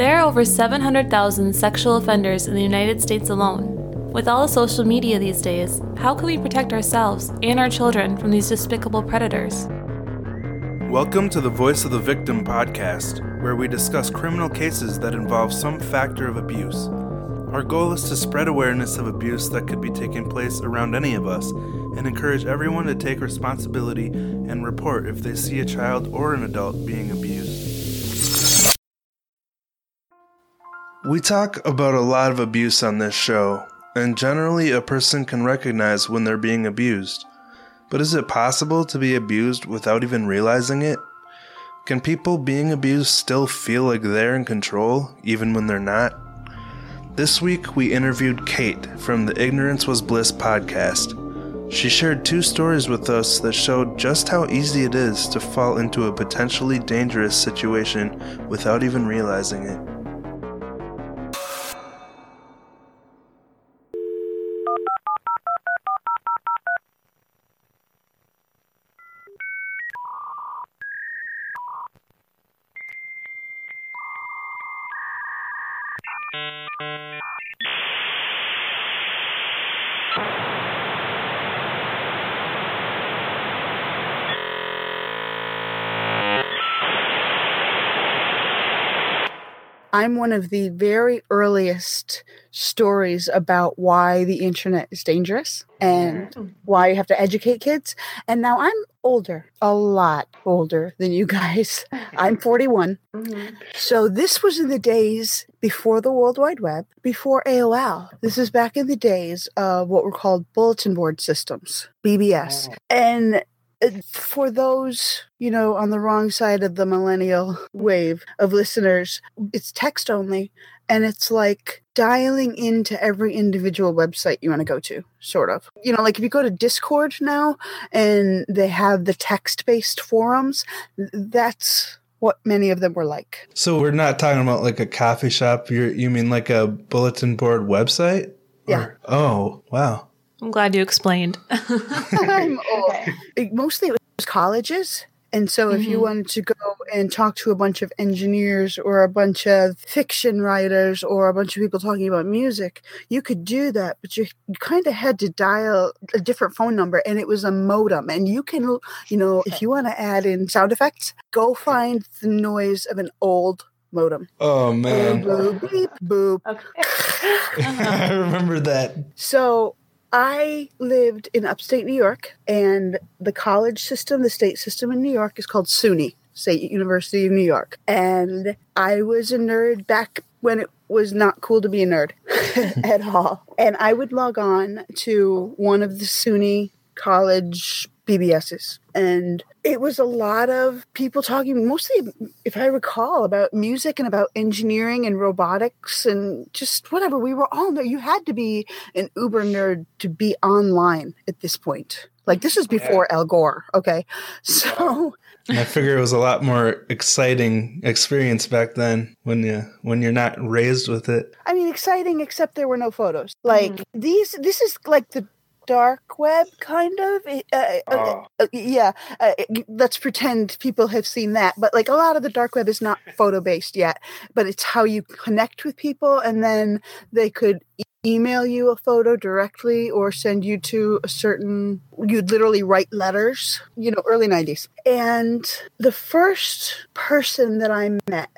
There are over 700,000 sexual offenders in the United States alone. With all the social media these days, how can we protect ourselves and our children from these despicable predators? Welcome to the Voice of the Victim podcast, where we discuss criminal cases that involve some factor of abuse. Our goal is to spread awareness of abuse that could be taking place around any of us and encourage everyone to take responsibility and report if they see a child or an adult being abused. We talk about a lot of abuse on this show, and generally a person can recognize when they're being abused. But is it possible to be abused without even realizing it? Can people being abused still feel like they're in control, even when they're not? This week we interviewed Kate from the Ignorance Was Bliss podcast. She shared two stories with us that showed just how easy it is to fall into a potentially dangerous situation without even realizing it. I'm one of the very earliest stories about why the internet is dangerous and why you have to educate kids. And now I'm older, a lot older than you guys. I'm 41. Mm-hmm. So this was in the days before the World Wide Web, before AOL. This is back in the days of what were called bulletin board systems, BBS. Oh. And for those, you know, on the wrong side of the millennial wave of listeners, it's text only. And it's like dialing into every individual website you want to go to, sort of. You know, like if you go to Discord now and they have the text based forums, that's what many of them were like. So we're not talking about like a coffee shop. You you mean like a bulletin board website? Yeah. Or- oh wow. I'm glad you explained. I'm old. Mostly it was colleges. And so if you Mhm. wanted to go and talk to a bunch of engineers or a bunch of fiction writers or a bunch of people talking about music, you could do that, but you, you kind of had to dial a different phone number and it was a modem. And you can, you know, if you want to add in sound effects, go find the noise of an old modem. Oh Boop, man. boop, beep, boop. I remember that. So I lived in upstate New York, and the college system, the state system in New York, is called SUNY, State University of New York. And I was a nerd back when it was not cool to be a nerd at all. And I would log on to one of the SUNY college BBSs. And it was a lot of people talking, mostly, if I recall, about music and about engineering and robotics and just whatever. We were all there. You had to be an uber nerd to be online at this point. Like this is before Al Gore. Okay. So I figure it was a lot more exciting experience back then when you when you're not raised with it. I mean exciting except there were no photos. Like mm. these this is like the dark web kind of uh, uh, Oh. uh, yeah uh, let's pretend people have seen that but like a lot of the dark web is not photo based yet but it's how you connect with people and then they could e- email you a photo directly or send you to a certain you'd literally write letters you know early 90s and the first person that i met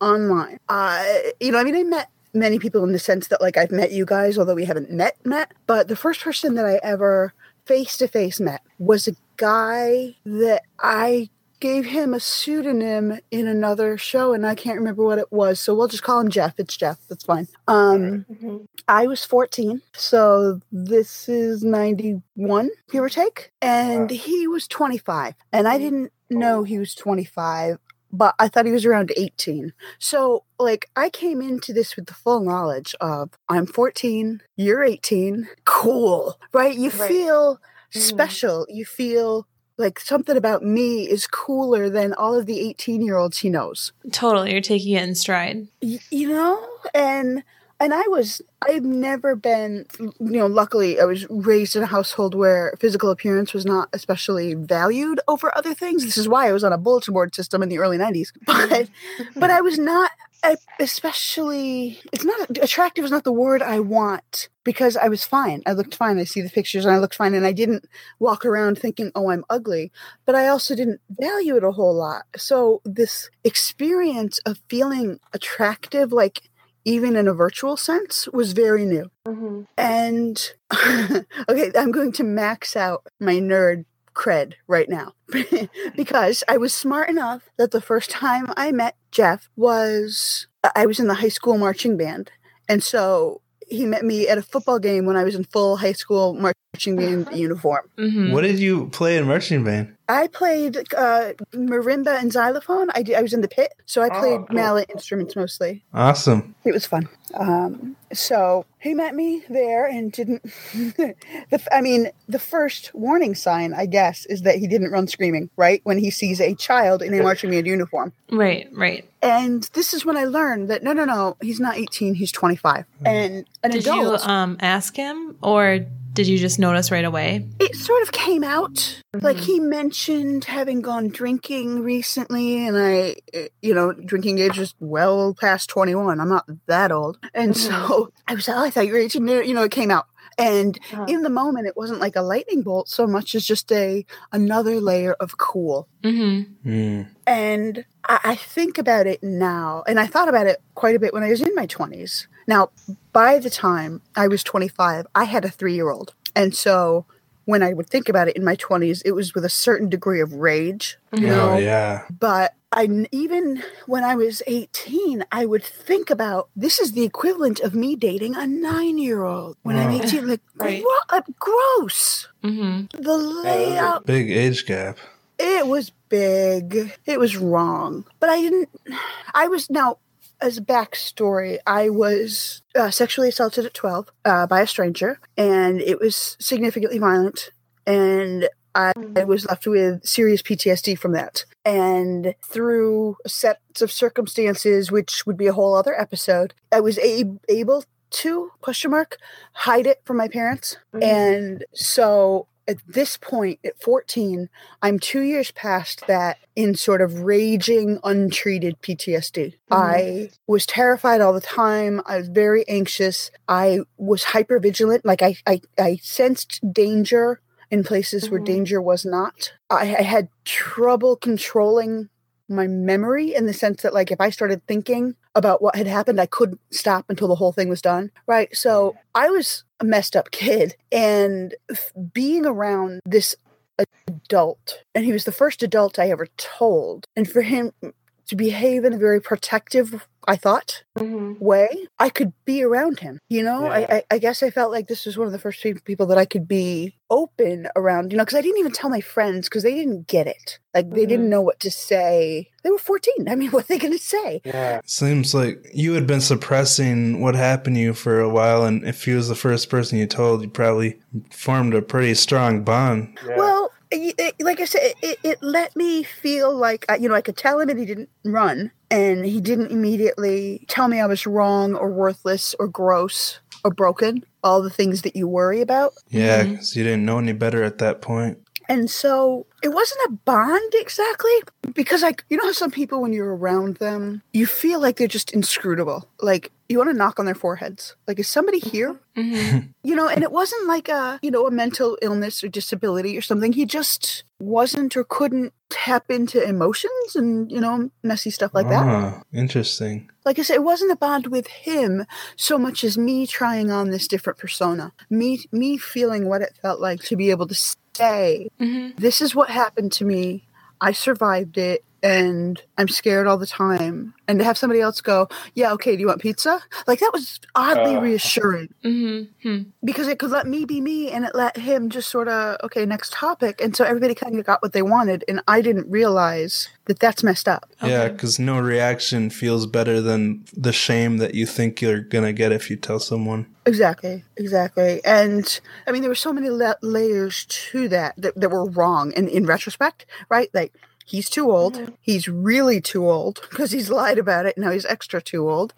online uh you know i mean i met many people in the sense that like i've met you guys although we haven't met met but the first person that i ever face to face met was a guy that i gave him a pseudonym in another show and i can't remember what it was so we'll just call him jeff it's jeff that's fine um Mhm. I was 14, so this is 91, give or take. And Wow. he was 25. And I didn't know he was 25, but I thought he was around 18. So, like, I came into this with the full knowledge of I'm 14, you're 18, cool, right? You Right. feel Mhm. special. You feel like something about me is cooler than all of the 18 year olds he knows totally, you're taking it in stride. y- you know and and i was i've never been you know luckily i was raised in a household where physical appearance was not especially valued over other things this is why i was on a bulletin board system in the early 90s but but i was not especially it's not attractive is not the word I want because I was fine. I looked fine. I see the pictures and I looked fine and I didn't walk around thinking, "Oh, I'm ugly." But I also didn't value it a whole lot. So this experience of feeling attractive like even in a virtual sense was very new. Mm-hmm. And okay, I'm going to max out my nerd cred right now because I was smart enough that the first time I met Jeff was I was in the high school marching band. And so he met me at a football game when I was in full high school marching band uniform. Mm-hmm. What did you play in marching band? I played uh, marimba and xylophone. I, did, I was in the pit, so I Oh, played cool. mallet instruments mostly. Awesome. It was fun. Um, so he met me there and didn't. the, f- I mean, the first warning sign, I guess, is that he didn't run screaming, right? When he sees a child in a marching band uniform. Right, right. And this is when I learned that no, no, no, he's not 18, he's 25. And an Did you adult, um ask him or did you just notice right away? it sort of came out. Like he mentioned having gone drinking recently, and I, eh, you know, drinking age is well past 21. I'm not that old. And so I was, like, oh, I thought you were 18. You know, it came out. And Uh, in the moment, it wasn't like a lightning bolt so much as just a another layer of cool. Mm-hmm. Mm. And I, I think about it now, and I thought about it quite a bit when I was in my 20s. Now, by the time I was 25, I had a three year old. And so when I would think about it in my 20s, it was with a certain degree of rage, you know? Oh yeah. But I, even when I was 18, I would think about this is the equivalent of me dating a nine year old when I'm Oh. 18. Like, Right. gro- uh, gross. Mm-hmm. The layout Big age gap. it was big. It was wrong. But I didn't. I was now, as a backstory, I was uh, sexually assaulted at 12 uh, by a stranger, and it was significantly violent. And I was left with serious PTSD from that. And through sets of circumstances, which would be a whole other episode, I was a- able to, question mark, hide it from my parents. Mhm. And so at this point, at 14, I'm two years past that in sort of raging, untreated PTSD. I was terrified all the time. I was very anxious. I was hyper vigilant. Like I, I, I sensed danger in places where Mhm. danger was not. I, I had trouble controlling my memory in the sense that like if I started thinking about what had happened, I couldn't stop until the whole thing was done. Right. So I was a messed up kid. And being around this adult, and he was the first adult I ever told, and for him to behave in a very protective, I thought, Mhm. way, I could be around him. You know, Yeah. I, I, I guess I felt like this was one of the first people that I could be open around, you know, because I didn't even tell my friends because they didn't get it. Like they didn't Mhm. know what to say. They were 14. I mean, what are they going to say? Yeah. Seems like you had been suppressing what happened to you for a while, and if he was the first person you told, you probably formed a pretty strong bond. Yeah. Well, it, it- like I said, it, it let me feel like, uh, you know, I could tell him and he didn't run and he didn't immediately tell me I was wrong or worthless or gross or broken, all the things that you worry about. Yeah, because you didn't know any better at that point. And so it wasn't a bond exactly because, like, you know how some people, when you're around them, you feel like they're just inscrutable. Like, you want to knock on their foreheads. Like, is somebody here? Mm-hmm. You know, and it wasn't like a, you know, a mental illness or disability or something. He just wasn't or couldn't tap into emotions and, you know, messy stuff like that. Ah, interesting. Like I said, it wasn't a bond with him so much as me trying on this different persona. Me me feeling what it felt like to be able to say, Mm-hmm. this is what happened to me. I survived it and I'm scared all the time. And to have somebody else go, Yeah, okay, do you want pizza? Like that was oddly Uh. reassuring Mm-hmm. because it could let me be me and it let him just sort of, okay, next topic. And so everybody kind of got what they wanted. And I didn't realize that that's messed up. Yeah, because no reaction feels better than the shame that you think you're gonna get if you tell someone. Exactly, exactly. And I mean, there were so many la- layers to that, that that were wrong. And in retrospect, right? Like, he's too old. Mhm. He's really too old because he's lied about it. Now he's extra too old.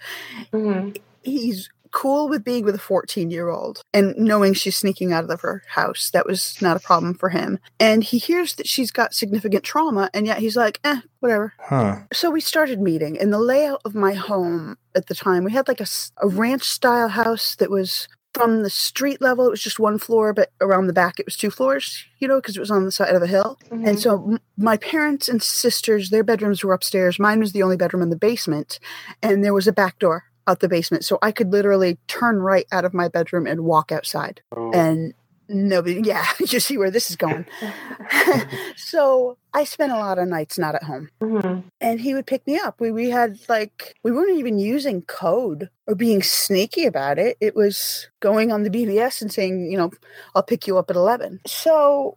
Mhm. He's cool with being with a 14 year old and knowing she's sneaking out of her house. That was not a problem for him. And he hears that she's got significant trauma, and yet he's like, eh, whatever. Huh. So we started meeting, and the layout of my home at the time, we had like a ranch style house that was from the street level, it was just one floor, but around the back, it was two floors, you know, because it was on the side of a hill. And mm-hmm. so m- my parents and sisters, their bedrooms were upstairs. Mine was the only bedroom in the basement, and there was a back door out the basement. So I could literally turn right out of my bedroom and walk outside. Oh. And nobody, yeah, you see where this is going. so I spent a lot of nights not at home Mhm. and he would pick me up. We we had like we weren't even using code or being sneaky about it. It was going on the BBS and saying, you know, I'll pick you up at eleven. So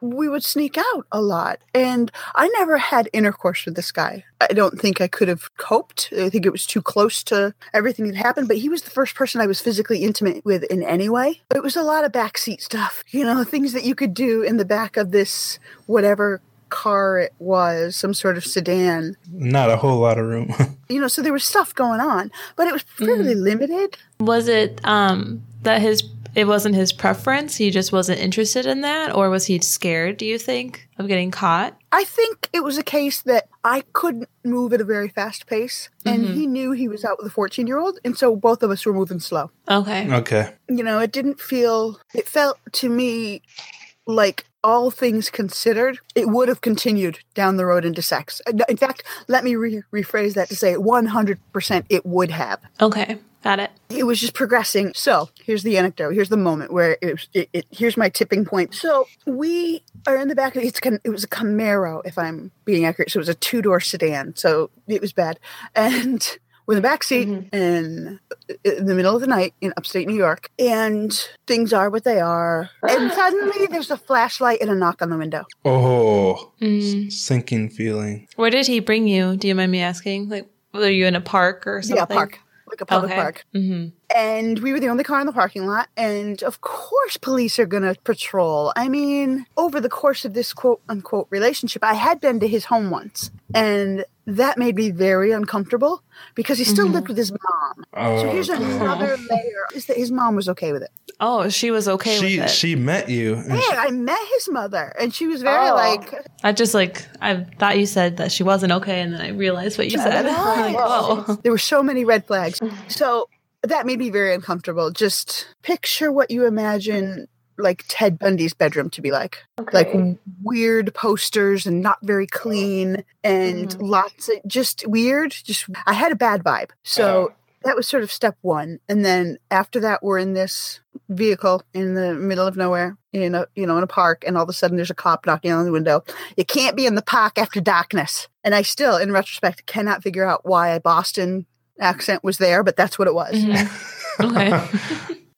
we would sneak out a lot, and I never had intercourse with this guy. I don't think I could have coped. I think it was too close to everything that happened. But he was the first person I was physically intimate with in any way. It was a lot of backseat stuff, you know, things that you could do in the back of this whatever car it was, some sort of sedan. Not a whole lot of room. You know, so there was stuff going on, but it was fairly limited. Was it um that his it wasn't his preference? He just wasn't interested in that, or was he scared? Do you think of getting caught? I think it was a case that I couldn't move at a very fast pace, and Mhm. he knew he was out with a 14 year old, and so both of us were moving slow. Okay. okay. You know, it didn't feel, it felt to me like all things considered, it would have continued down the road into sex. In fact, let me re- rephrase that to say 100% it would have. Okay. Got it. it was just progressing. So here's the anecdote. Here's the moment where it, was, it, it here's my tipping point. So we are in the back of it's con- it was a Camaro, if I'm being accurate. So it was a two door sedan. So it was bad, and we're in the back seat in in the middle of the night in upstate New York, and things are what they are. And suddenly there's a flashlight and a knock on the window. Oh, Mm. sinking feeling. Where did he bring you? Do you mind me asking? Like, were you in a park or something? Yeah, park like a public Okay. park. Mm-hmm. and we were the only car in the parking lot and of course police are going to patrol i mean over the course of this quote unquote relationship i had been to his home once and that made me very uncomfortable because he still Mhm. lived with his mom Oh, so here's okay. another layer is that his mom was okay with it Oh, she was okay she with it. she met you. and hey she- i met his mother and she was very Oh. like I just like I thought you said that she wasn't okay, and then I realized what you said. I'm like, whoa. there were so many red flags so that made me very uncomfortable just picture what you imagine like ted bundy's bedroom to be like like weird posters and not very clean and Mhm. lots of just weird just i had a bad vibe so that was sort of step one and then after that we're in this vehicle in the middle of nowhere in a you know in a park and all of a sudden there's a cop knocking on the window you can't be in the park after darkness and i still in retrospect cannot figure out why a boston accent was there but that's what it was Mhm. Okay.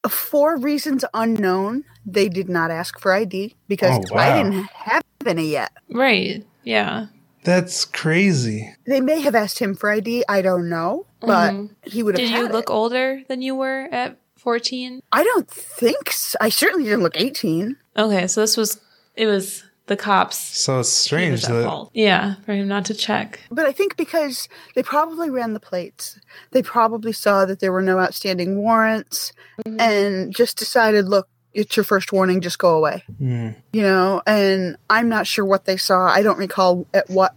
for reasons unknown they did not ask for id because Oh, i didn't have any yet right. Yeah. That's crazy. They may have asked him for ID. I don't know, but Mhm. he would have. Did you had look it. older than you were at 14? I don't think. So. I certainly didn't look eighteen. Okay, so this was it was the cops. So it's strange that fault. Yeah, for him not to check. But I think because they probably ran the plates, they probably saw that there were no outstanding warrants, and just decided, look, it's your first warning. Just go away. Hmm. You know. And I'm not sure what they saw. I don't recall at what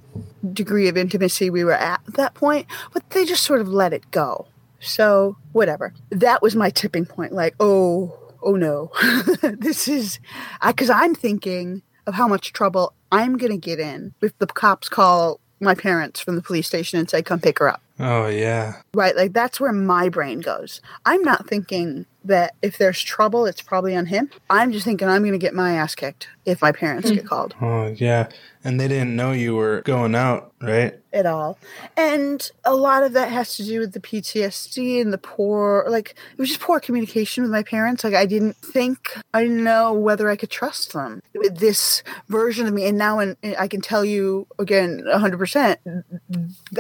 degree of intimacy we were at at that point, but they just sort of let it go. So whatever. That was my tipping point. Like, oh, oh no, this is, because I'm thinking of how much trouble I'm gonna get in if the cops call my parents from the police station and say, "Come pick her up." Oh yeah. Right? Like that's where my brain goes. I'm not thinking that if there's trouble, it's probably on him. I'm just thinking I'm gonna get my ass kicked if my parents get hmm. called. Oh yeah. And they didn't know you were going out, right? at all. And a lot of that has to do with the PTSD and the poor, like, it was just poor communication with my parents. Like, I didn't think, I didn't know whether I could trust them with this version of me. And now when I can tell you again, 100%,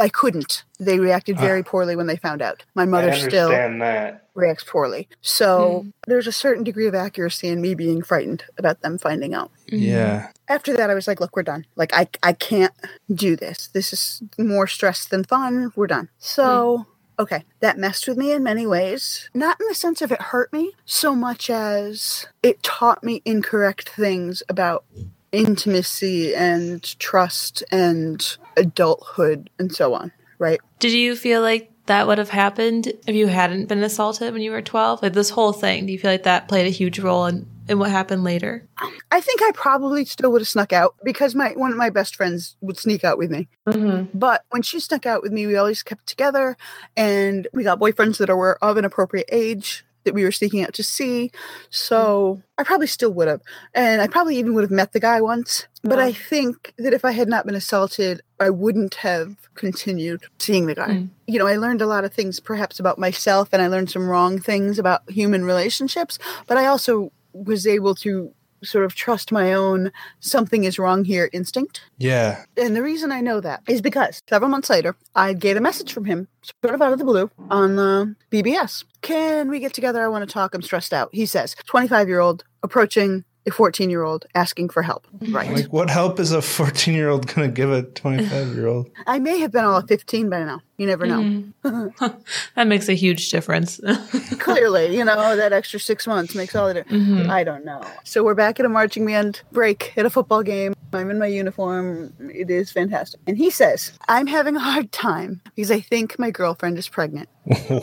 I couldn't. They reacted uh. very poorly when they found out. My mother still that. Reacts poorly. So mm-hmm. there's a certain degree of accuracy in me being frightened about them finding out mm-hmm. Yeah. after that i was like look we're done like i i can't do this this is more stress than fun we're done so mm-hmm. okay, that messed with me in many ways. Not in the sense of it hurt me so much as it taught me incorrect things about intimacy and trust and adulthood and so on, right? Did you feel like that would have happened if you hadn't been assaulted when you were 12? Like this whole thing, do you feel like that played a huge role in, in what happened later? I think I probably still would have snuck out because my one of my best friends would sneak out with me. Mm-hmm. But when she snuck out with me, we always kept together and we got boyfriends that were of an appropriate age that we were sneaking out to see. So I probably still would have. And I probably even would have met the guy once. But I think that if I had not been assaulted, I wouldn't have continued seeing the guy. Mm. You know, I learned a lot of things perhaps about myself and I learned some wrong things about human relationships, but I also was able to sort of trust my own something is wrong here instinct. Yeah. And the reason I know that is because several months later, I get a message from him, sort of out of the blue, on uh, BBS. Can we get together? I want to talk. I'm stressed out. He says, 25 year old approaching a 14 year old asking for help. Mhm. Right. Like, what help is a 14 year old going to give a 25 year old? I may have been all 15 by now. You never know. Mm-hmm. That makes a huge difference. Clearly, you know, that extra six months makes all the difference. Mm-hmm. I don't know. So we're back at a marching band break at a football game. I'm in my uniform. It is fantastic. And he says, I'm having a hard time because I think my girlfriend is pregnant.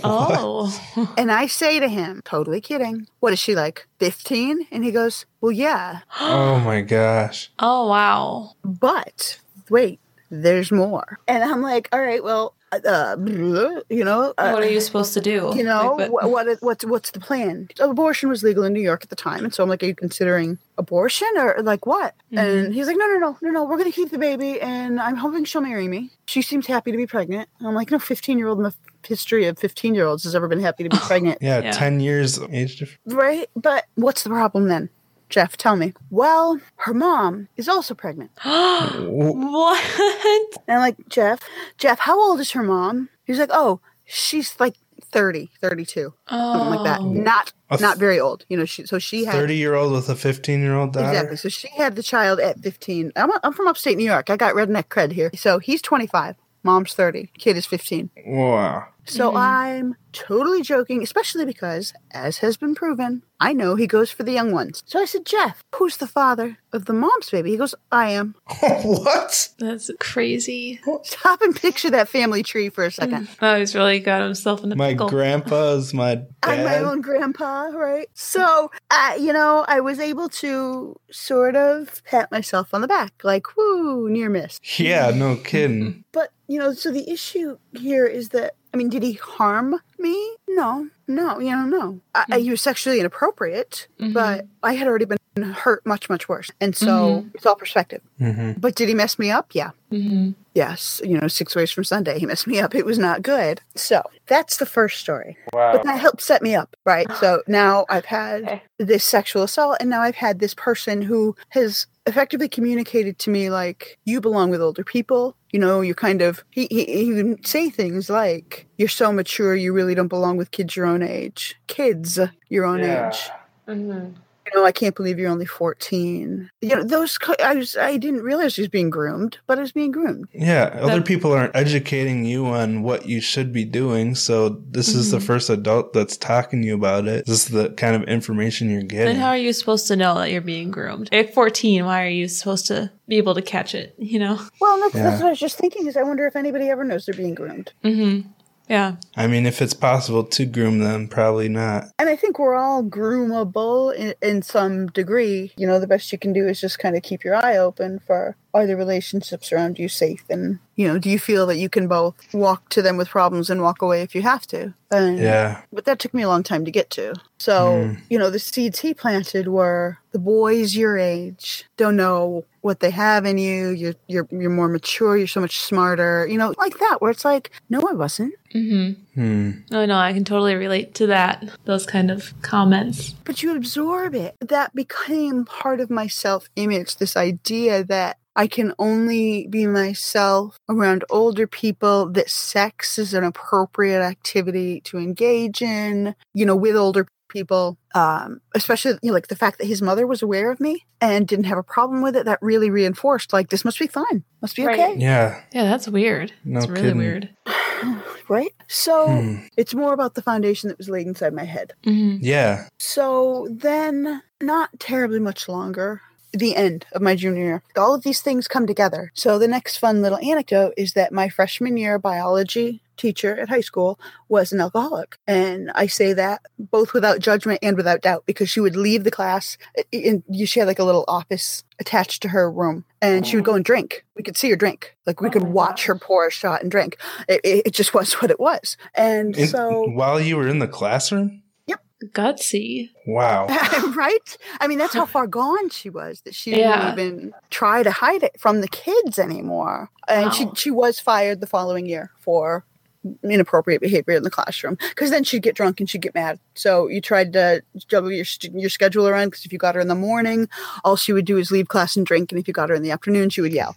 oh. And I say to him, totally kidding, what is she like, 15? And he goes, well, yeah, oh my gosh. Oh, wow. but wait, there's more. And I'm like, all right, well, uh, you know, uh, what are you supposed to do? you know Like, what, what what's what's the plan abortion was legal in new york at the time and so i'm like are you considering abortion or like what and he's like no no no no no we're gonna keep the baby and i'm hoping she'll marry me she seems happy to be pregnant and i'm like no 15 year old in the history of 15 year olds has ever been happy to be pregnant Yeah, Yeah. 10 years age difference. right but what's the problem then jeff tell me well her mom is also pregnant what? and i'm like jeff jeff how old is her mom he's like oh she's like 30 32 something like that Oh. not th- not very old you know she so she had 30 year old with a 15 year old daughter. Exactly. So she had the child at 15. I'm, I'm from upstate New York. I got redneck cred here. So he's 25. Mom's 30. Kid is 15. Wow. So I'm totally joking, especially because, as has been proven, I know he goes for the young ones. So I said, Jeff, who's the father of the mom's baby? He goes, I am. what? That's crazy. Stop and picture that family tree for a second. Oh, he's really got himself in a My pickle. grandpa is my I'm my own grandpa, right? So, uh, you know, I was able to sort of pat myself on the back, like, woo, near miss. Yeah, no kidding. But, you know, so the issue here is that, I mean, did he harm me? No, no, you know, no. I, I, mm-hmm. he was sexually inappropriate, but mm-hmm. I had already been hurt much, much worse. And so it's all perspective. hmm But did he mess me up? Yeah. Mhm. Yes. You know, six ways from Sunday, he messed me up. It was not good. So that's the first story. But that helped set me up, right? So now I've had Okay. this sexual assault, and now I've had this person who has effectively communicated to me like, "You belong with older people." You know, you kind of he he, he would say things like, "You're so mature, you really don't belong with kids your own age, kids your own age." You know, I can't believe you're only 14. You know, those co- I was I didn't realize he was being groomed, but I was being groomed. Yeah, other people aren't educating you on what you should be doing. So this is the first adult that's talking to you about it. This is the kind of information you're getting. And how are you supposed to know that you're being groomed? At 14, why are you supposed to be able to catch it? You know? Well, that's, Yeah. that's what I was just thinking. Is I wonder if anybody ever knows they're being groomed. Mm-hmm. Yeah. I mean, if it's possible to groom them, probably not. And I think we're all groomable in, in some degree. You know, the best you can do is just kind of keep your eye open for are the relationships around you safe? And, you know, do you feel that you can both walk to them with problems and walk away if you have to? And, Yeah. But that took me a long time to get to. So, you know, the seeds he planted were the boys your age don't know what they have in you. You're you're you're more mature. You're so much smarter. You know, like that. Where it's like, no, I wasn't. Mm-hmm. Hmm. Oh, no, I can totally relate to that. Those kind of comments. But you absorb it. That became part of my self image. This idea that I can only be myself around older people, that sex is an appropriate activity to engage in, you know, with older people. Um, especially you know, like the fact that his mother was aware of me and didn't have a problem with it, that really reinforced like this must be fine. Must be Right. okay. Yeah. Yeah, that's weird. No It's really kidding. weird. right? So Hmm. it's more about the foundation that was laid inside my head. hmm Yeah. So then, not terribly much longer, the end of my junior year, all of these things come together. So the next fun little anecdote is that my freshman year biology teacher at high school was an alcoholic. And I say that both without judgment and without doubt because she would leave the class and she had like a little office attached to her room and she would go and drink. We could see her drink. Like we Oh could watch her pour a shot and drink. It, it, it just was what it was. And In- so while you were in the classroom? Gutsy. Wow. right? I mean, that's how far gone she was that she didn't Yeah. even try to hide it from the kids anymore. And she she was fired the following year for inappropriate behavior in the classroom because then she'd get drunk and she'd get mad. So you tried to juggle your your schedule around because if you got her in the morning, all she would do is leave class and drink, and if you got her in the afternoon, she would yell.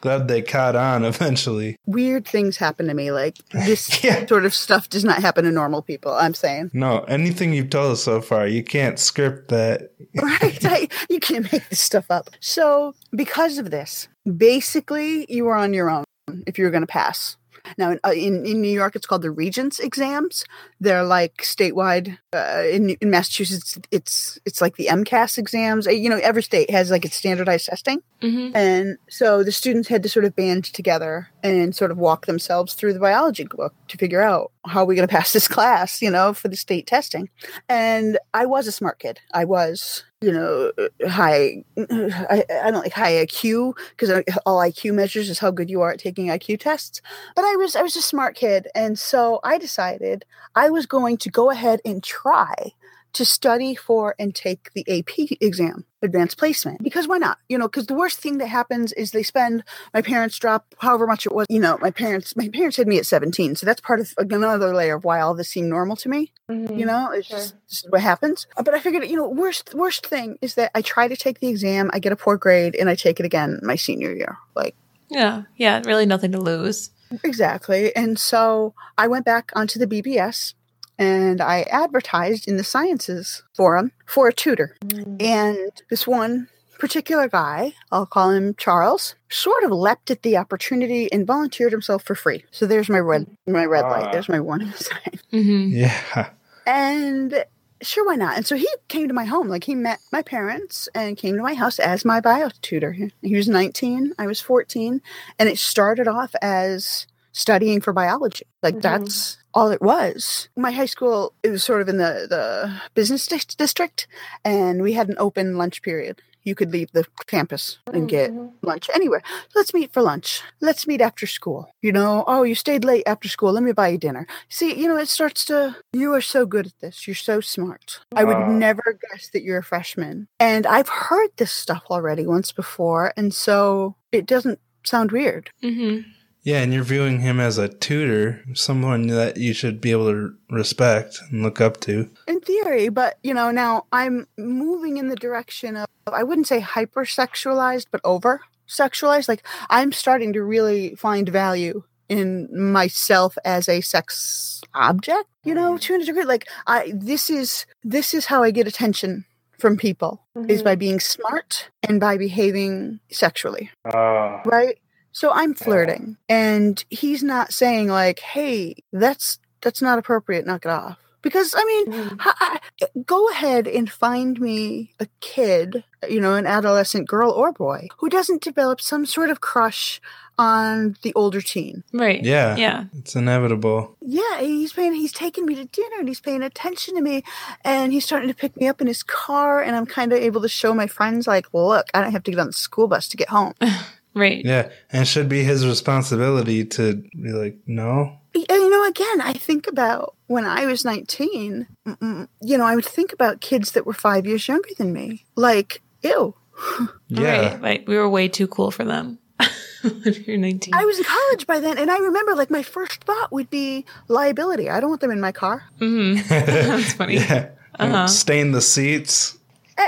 Glad they caught on eventually. Weird things happen to me. Like this Yeah. sort of stuff does not happen to normal people. I'm saying. No, anything you've told us so far, you can't script that. right I, you can't make this stuff up so because of this basically you were on your own if you were going to pass now in, uh, in, in new york it's called the regents exams. They're like statewide uh, in, in massachusetts it's it's like the mcas exams. Uh, you know every state has like its standardized testing. Hmm and so the students had to sort of band together and sort of walk themselves through the biology book to figure out how are we going to pass this class, you know, for the state testing. And I was a smart kid. I was, you know, high, I, I don't like high IQ because all IQ measures is how good you are at taking IQ tests. But I was, I was a smart kid. And so I decided I was going to go ahead and try to study for and take the AP exam, advanced placement. Because why not? You know, because the worst thing that happens is they spend my parents drop however much it was. You know, my parents my parents had me at 17. So that's part of another layer of why all this seemed normal to me. You know, it's Sure. just is what happens. Uh, But I figured, you know, worst worst thing is that I try to take the exam, I get a poor grade, and I take it again my senior year. Like Yeah. Yeah. Really nothing to lose. Exactly. And so I went back onto the BBS and I advertised in the sciences forum for a tutor. And this one particular guy, I'll call him Charles, sort of leapt at the opportunity and volunteered himself for free. So there's my red my red light. Ah. There's my warning sign. hmm Yeah. And sure, why not? And so he came to my home. Like he met my parents and came to my house as my bio tutor. He was 19, I was 14. And it started off as studying for biology. Like Mhm. that's all it was. My high school, it was sort of in the, the business dis- district, and we had an open lunch period. You could leave the campus and get Mhm. lunch anywhere. Let's meet for lunch. Let's meet after school. You know, oh, you stayed late after school. Let me buy you dinner. See, you know, it starts to, you are so good at this. You're so smart. I would never guess that you're a freshman. And I've heard this stuff already once before. And so it doesn't sound weird. hmm Yeah, and you're viewing him as a tutor, someone that you should be able to respect and look up to. In theory, but you know, now I'm moving in the direction of, I wouldn't say hypersexualized, but over sexualized. Like I'm starting to really find value in myself as a sex object, you know, to a degree. Like I, this is, this is how I get attention from people is Mhm. by being smart and by behaving sexually. Oh. right so i'm flirting and he's not saying like hey that's that's not appropriate knock it off because i mean Mhm. I, I- go ahead and find me a kid you know an adolescent girl or boy who doesn't develop some sort of crush on the older teen Right. Yeah. Yeah. It's inevitable. yeah he's paying he's taking me to dinner and he's paying attention to me and he's starting to pick me up in his car and i'm kind of able to show my friends like look i don't have to get on the school bus to get home Right. Yeah. And it should be his responsibility to be like, no. You know, again, I think about when I was 19, mm, mm, you know, I would think about kids that were five years younger than me. Like, ew. Yeah. Right. Like we were way too cool for them. you're 19. I was in college by then, and I remember, like, my first thought would be liability. I don't want them in my car. hmm That's funny. yeah. Uh-huh. Stain the seats.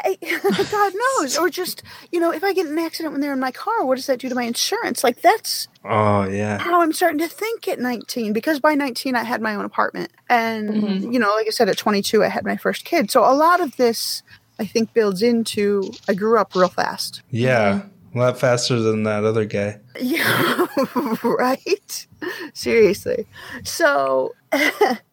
I, God knows. Or just, you know, if I get in an accident when they're in my car, what does that do to my insurance? Like, that's Oh, yeah. how I'm starting to think at 19 because by 19 I had my own apartment. And, Mhm. you know, like I said, at 22 I had my first kid. So a lot of this, I think, builds into I grew up real fast. Yeah. A lot faster than that other guy. Yeah, right? Seriously. So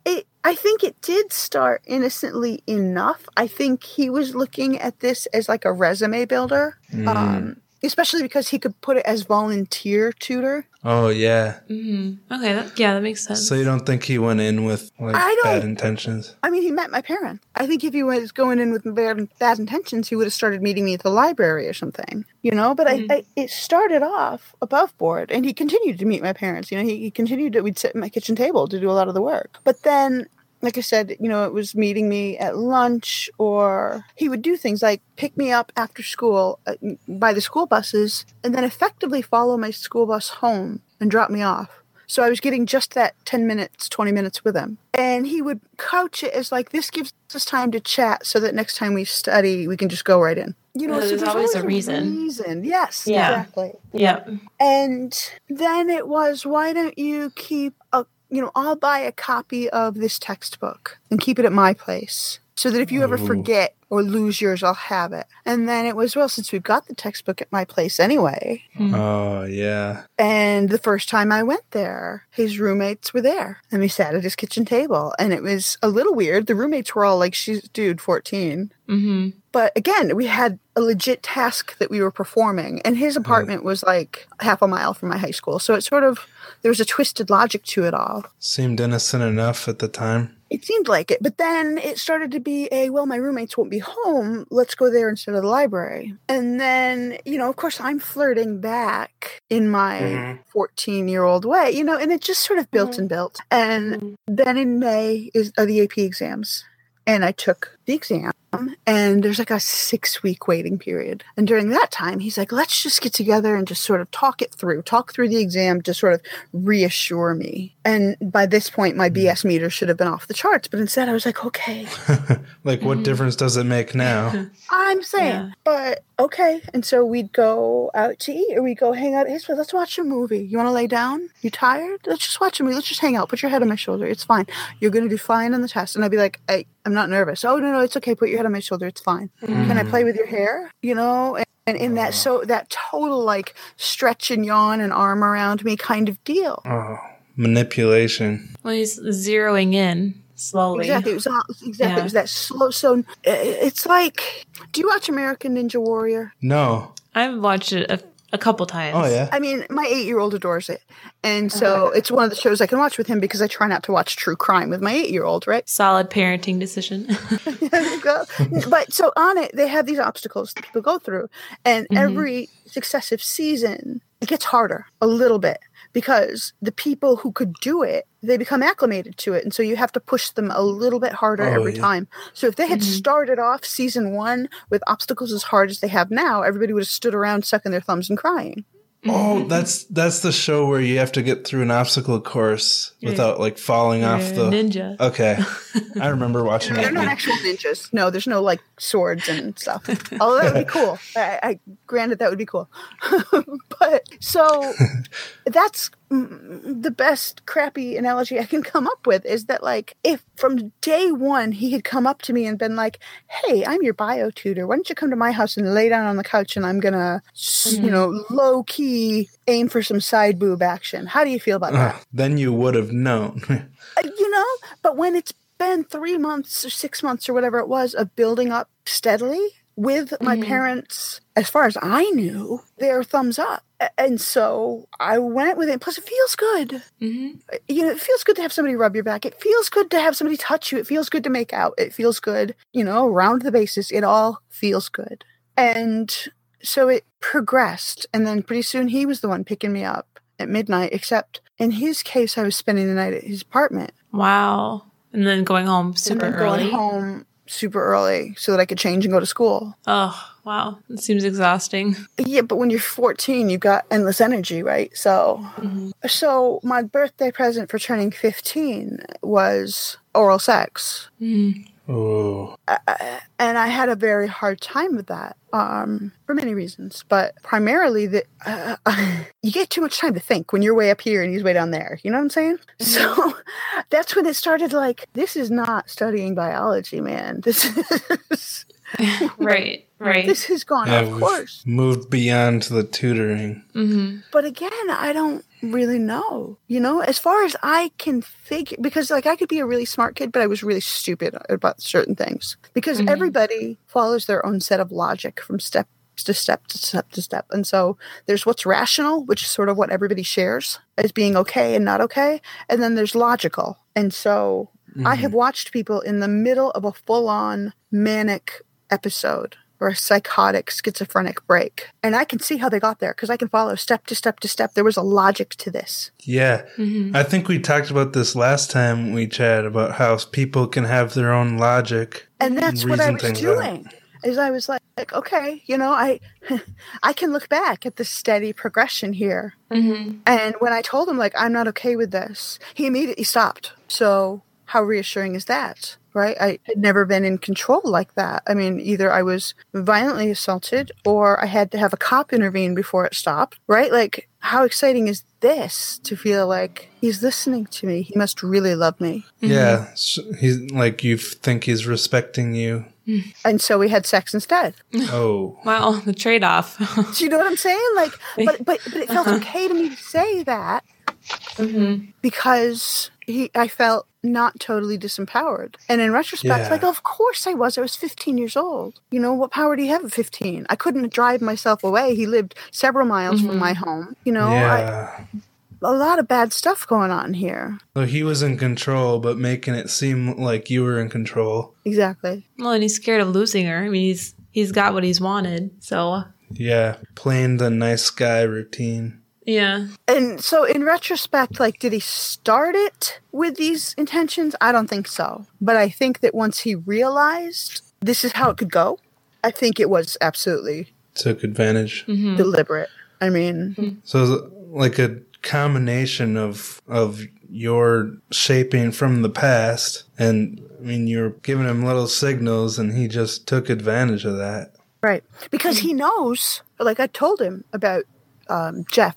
it I think it did start innocently enough. I think he was looking at this as like a resume builder. Mm. Um especially because he could put it as volunteer tutor. Oh yeah. Mm-hmm. Okay, that, yeah, that makes sense. So you don't think he went in with like I bad intentions? I mean, he met my parents. I think if he was going in with bad, bad intentions, he would have started meeting me at the library or something, you know. But Mhm. I, I, it started off above board, and he continued to meet my parents. You know, he, he continued to. We'd sit at my kitchen table to do a lot of the work. But then, like I said, you know, it was meeting me at lunch, or he would do things like pick me up after school uh, by the school buses, and then effectively follow my school bus home and drop me off. So I was getting just that 10 minutes, 20 minutes with him. And he would couch it as like, this gives us time to chat so that next time we study, we can just go right in. You know, Yeah, so there's always a reason. reason. Yes, Yeah. exactly. yeah. And then it was, why don't you keep a, you know, I'll buy a copy of this textbook and keep it at my place so that if you ever Ooh. forget or lose yours, I'll have it. And then it was, well, since we've got the textbook at my place anyway, Mhm. Oh yeah. and the first time I went there, his roommates were there. And we sat at his kitchen table. And it was a little weird. The roommates were all like, she's, dude, 14. Mm-hmm. But again, we had a legit task that we were performing. And his apartment was like half a mile from my high school. So it sort of, there was a twisted logic to it all. Seemed innocent enough at the time. It seemed like it. But then it started to be a, well, my roommates won't be home. Let's go there instead of the library. And then, you know, of course, I'm flirting back in my Mhm. 14 year old way, you know, and it just sort of built mm-hmm. and built. And mm-hmm. then in May is are the AP exams. And I took the exam, and there's like a six week waiting period. And during that time, he's like, let's just get together and just sort of talk it through, talk through the exam to sort of reassure me. And by this point, my BS meter should have been off the charts. But instead, I was like, okay, like what Mhm. difference does it make now? I'm saying, Yeah. but okay. And so we'd go out to eat or we'd go hang out at his place. Let's watch a movie. You want to lay down? You tired? Let's just watch a movie. Let's just hang out. Put your head on my shoulder. It's fine. You're going to do fine on the test. And I'd be like, I, I'm not nervous. Oh, no, no, it's okay. Put your head on my shoulder. It's fine. Can I Mhm. play with your hair? You know? And, and in that, so that total like stretch and yawn and arm around me kind of deal. Oh, manipulation. Well, he's zeroing in slowly. Exactly. It was all, exactly. Yeah. It was that slow. So uh, it's like, do you watch American Ninja Warrior? No. I've watched it a, a couple times. Oh yeah. I mean, my eight year old adores it. And so it's one of the shows I can watch with him because I try not to watch true crime with my eight year old, right? Solid parenting decision. There you go. but so on it, they have these obstacles that people go through. And Mhm. every successive season, it gets harder a little bit because the people who could do it, they become acclimated to it. And so you have to push them a little bit harder Oh, every yeah. time. So if they had Mhm. started off season one with obstacles as hard as they have now, everybody would have stood around sucking their thumbs and crying. Oh, that's that's the show where you have to get through an obstacle course Yeah. without like falling off the. ninja. Okay, I remember watching They're it. not actual ninjas. No, there's no like swords and stuff. Although that would be cool. I, I granted that would be cool. but so that's the best crappy analogy I can come up with is that like if from day one he had come up to me and been like, "Hey, I'm your bio tutor. Why don't you come to my house and lay down on the couch and I'm gonna, s you Mhm. know, low key aim for some side boob action." How do you feel about that? Then you would have known. Uh, you know but when it's been three months or six months or whatever it was of building up steadily with my Mhm. parents as far as i knew their thumbs up. And so i went with it. Plus it feels good. Hmm you know it feels good to have somebody rub your back. It feels good to have somebody touch you. It feels good to make out. It feels good you know around the bases. It all feels good. And so it progressed. And then pretty soon he was the one picking me up at midnight except in his case i was spending the night at his apartment. Wow. And then going home super and then early. going home super early so that I could change and go to school. Oh, wow. It seems exhausting. Yeah, but when you're 14, you've got endless energy, right? So, Mhm. so my birthday present for turning 15 was oral sex, Mm. Oh, uh, and I had a very hard time with that um, for many reasons, but primarily that uh, you get too much time to think when you're way up here and he's way down there. You know what I'm saying? So that's when it started. Like, this is not studying biology, man. This is right, right. This has gone, Yeah, of we've course. moved beyond the tutoring. mm-hmm. But again, I don't really know. You know, as far as I can figure, because like I could be a really smart kid, but I was really stupid about certain things. Because Mhm. everybody follows their own set of logic from step to step to step to step. And so there's what's rational, which is sort of what everybody shares as being okay and not okay. And then there's logical. And so I have watched people in the middle of a full on manic episode or a psychotic schizophrenic break. And I can see how they got there because I can follow step to step to step. There was a logic to this. Yeah. Mm-hmm. I think we talked about this last time we chatted about how people can have their own logic. And that's what I was things out. doing. Is I was like, like, okay, you know, I I can look back at the steady progression here. Mm-hmm. And when I told him like I'm not okay with this, he immediately stopped. So how reassuring is that? Right? I had never been in control like that. I mean, either I was violently assaulted or I had to have a cop intervene before it stopped. Right? Like how exciting is this to feel like he's listening to me? He must really love me. Mm-hmm. Yeah. s he's like you think he's respecting you. Mm. And so we had sex instead. Oh. Wow, the trade off. Do you know what I'm saying? Like, but but but it felt uh-huh. okay to me to say that mm-hmm. because he, I felt not totally disempowered. And in retrospect, Yeah. like, of course I was. I was 15 years old. You know, what power do you have at 15? I couldn't drive myself away. He lived several miles from my mm-hmm. home. You know, yeah. a lot of bad stuff going on here. so he was in control, but making it seem like you were in control. Exactly. Well, and he's scared of losing her. I mean, he's he's got what he's wanted. So Yeah. Playing the nice guy routine. Yeah, And so, in retrospect, like, did he start it with these intentions? I don't think so. But I think that once he realized this is how it could go, I think it was absolutely Took advantage. mm-hmm. deliberate. I mean, So it's like a combination of of your shaping from the past and I mean you're giving him little signals and he just took advantage of that. right. Because he knows, like, I told him about um, Jeff.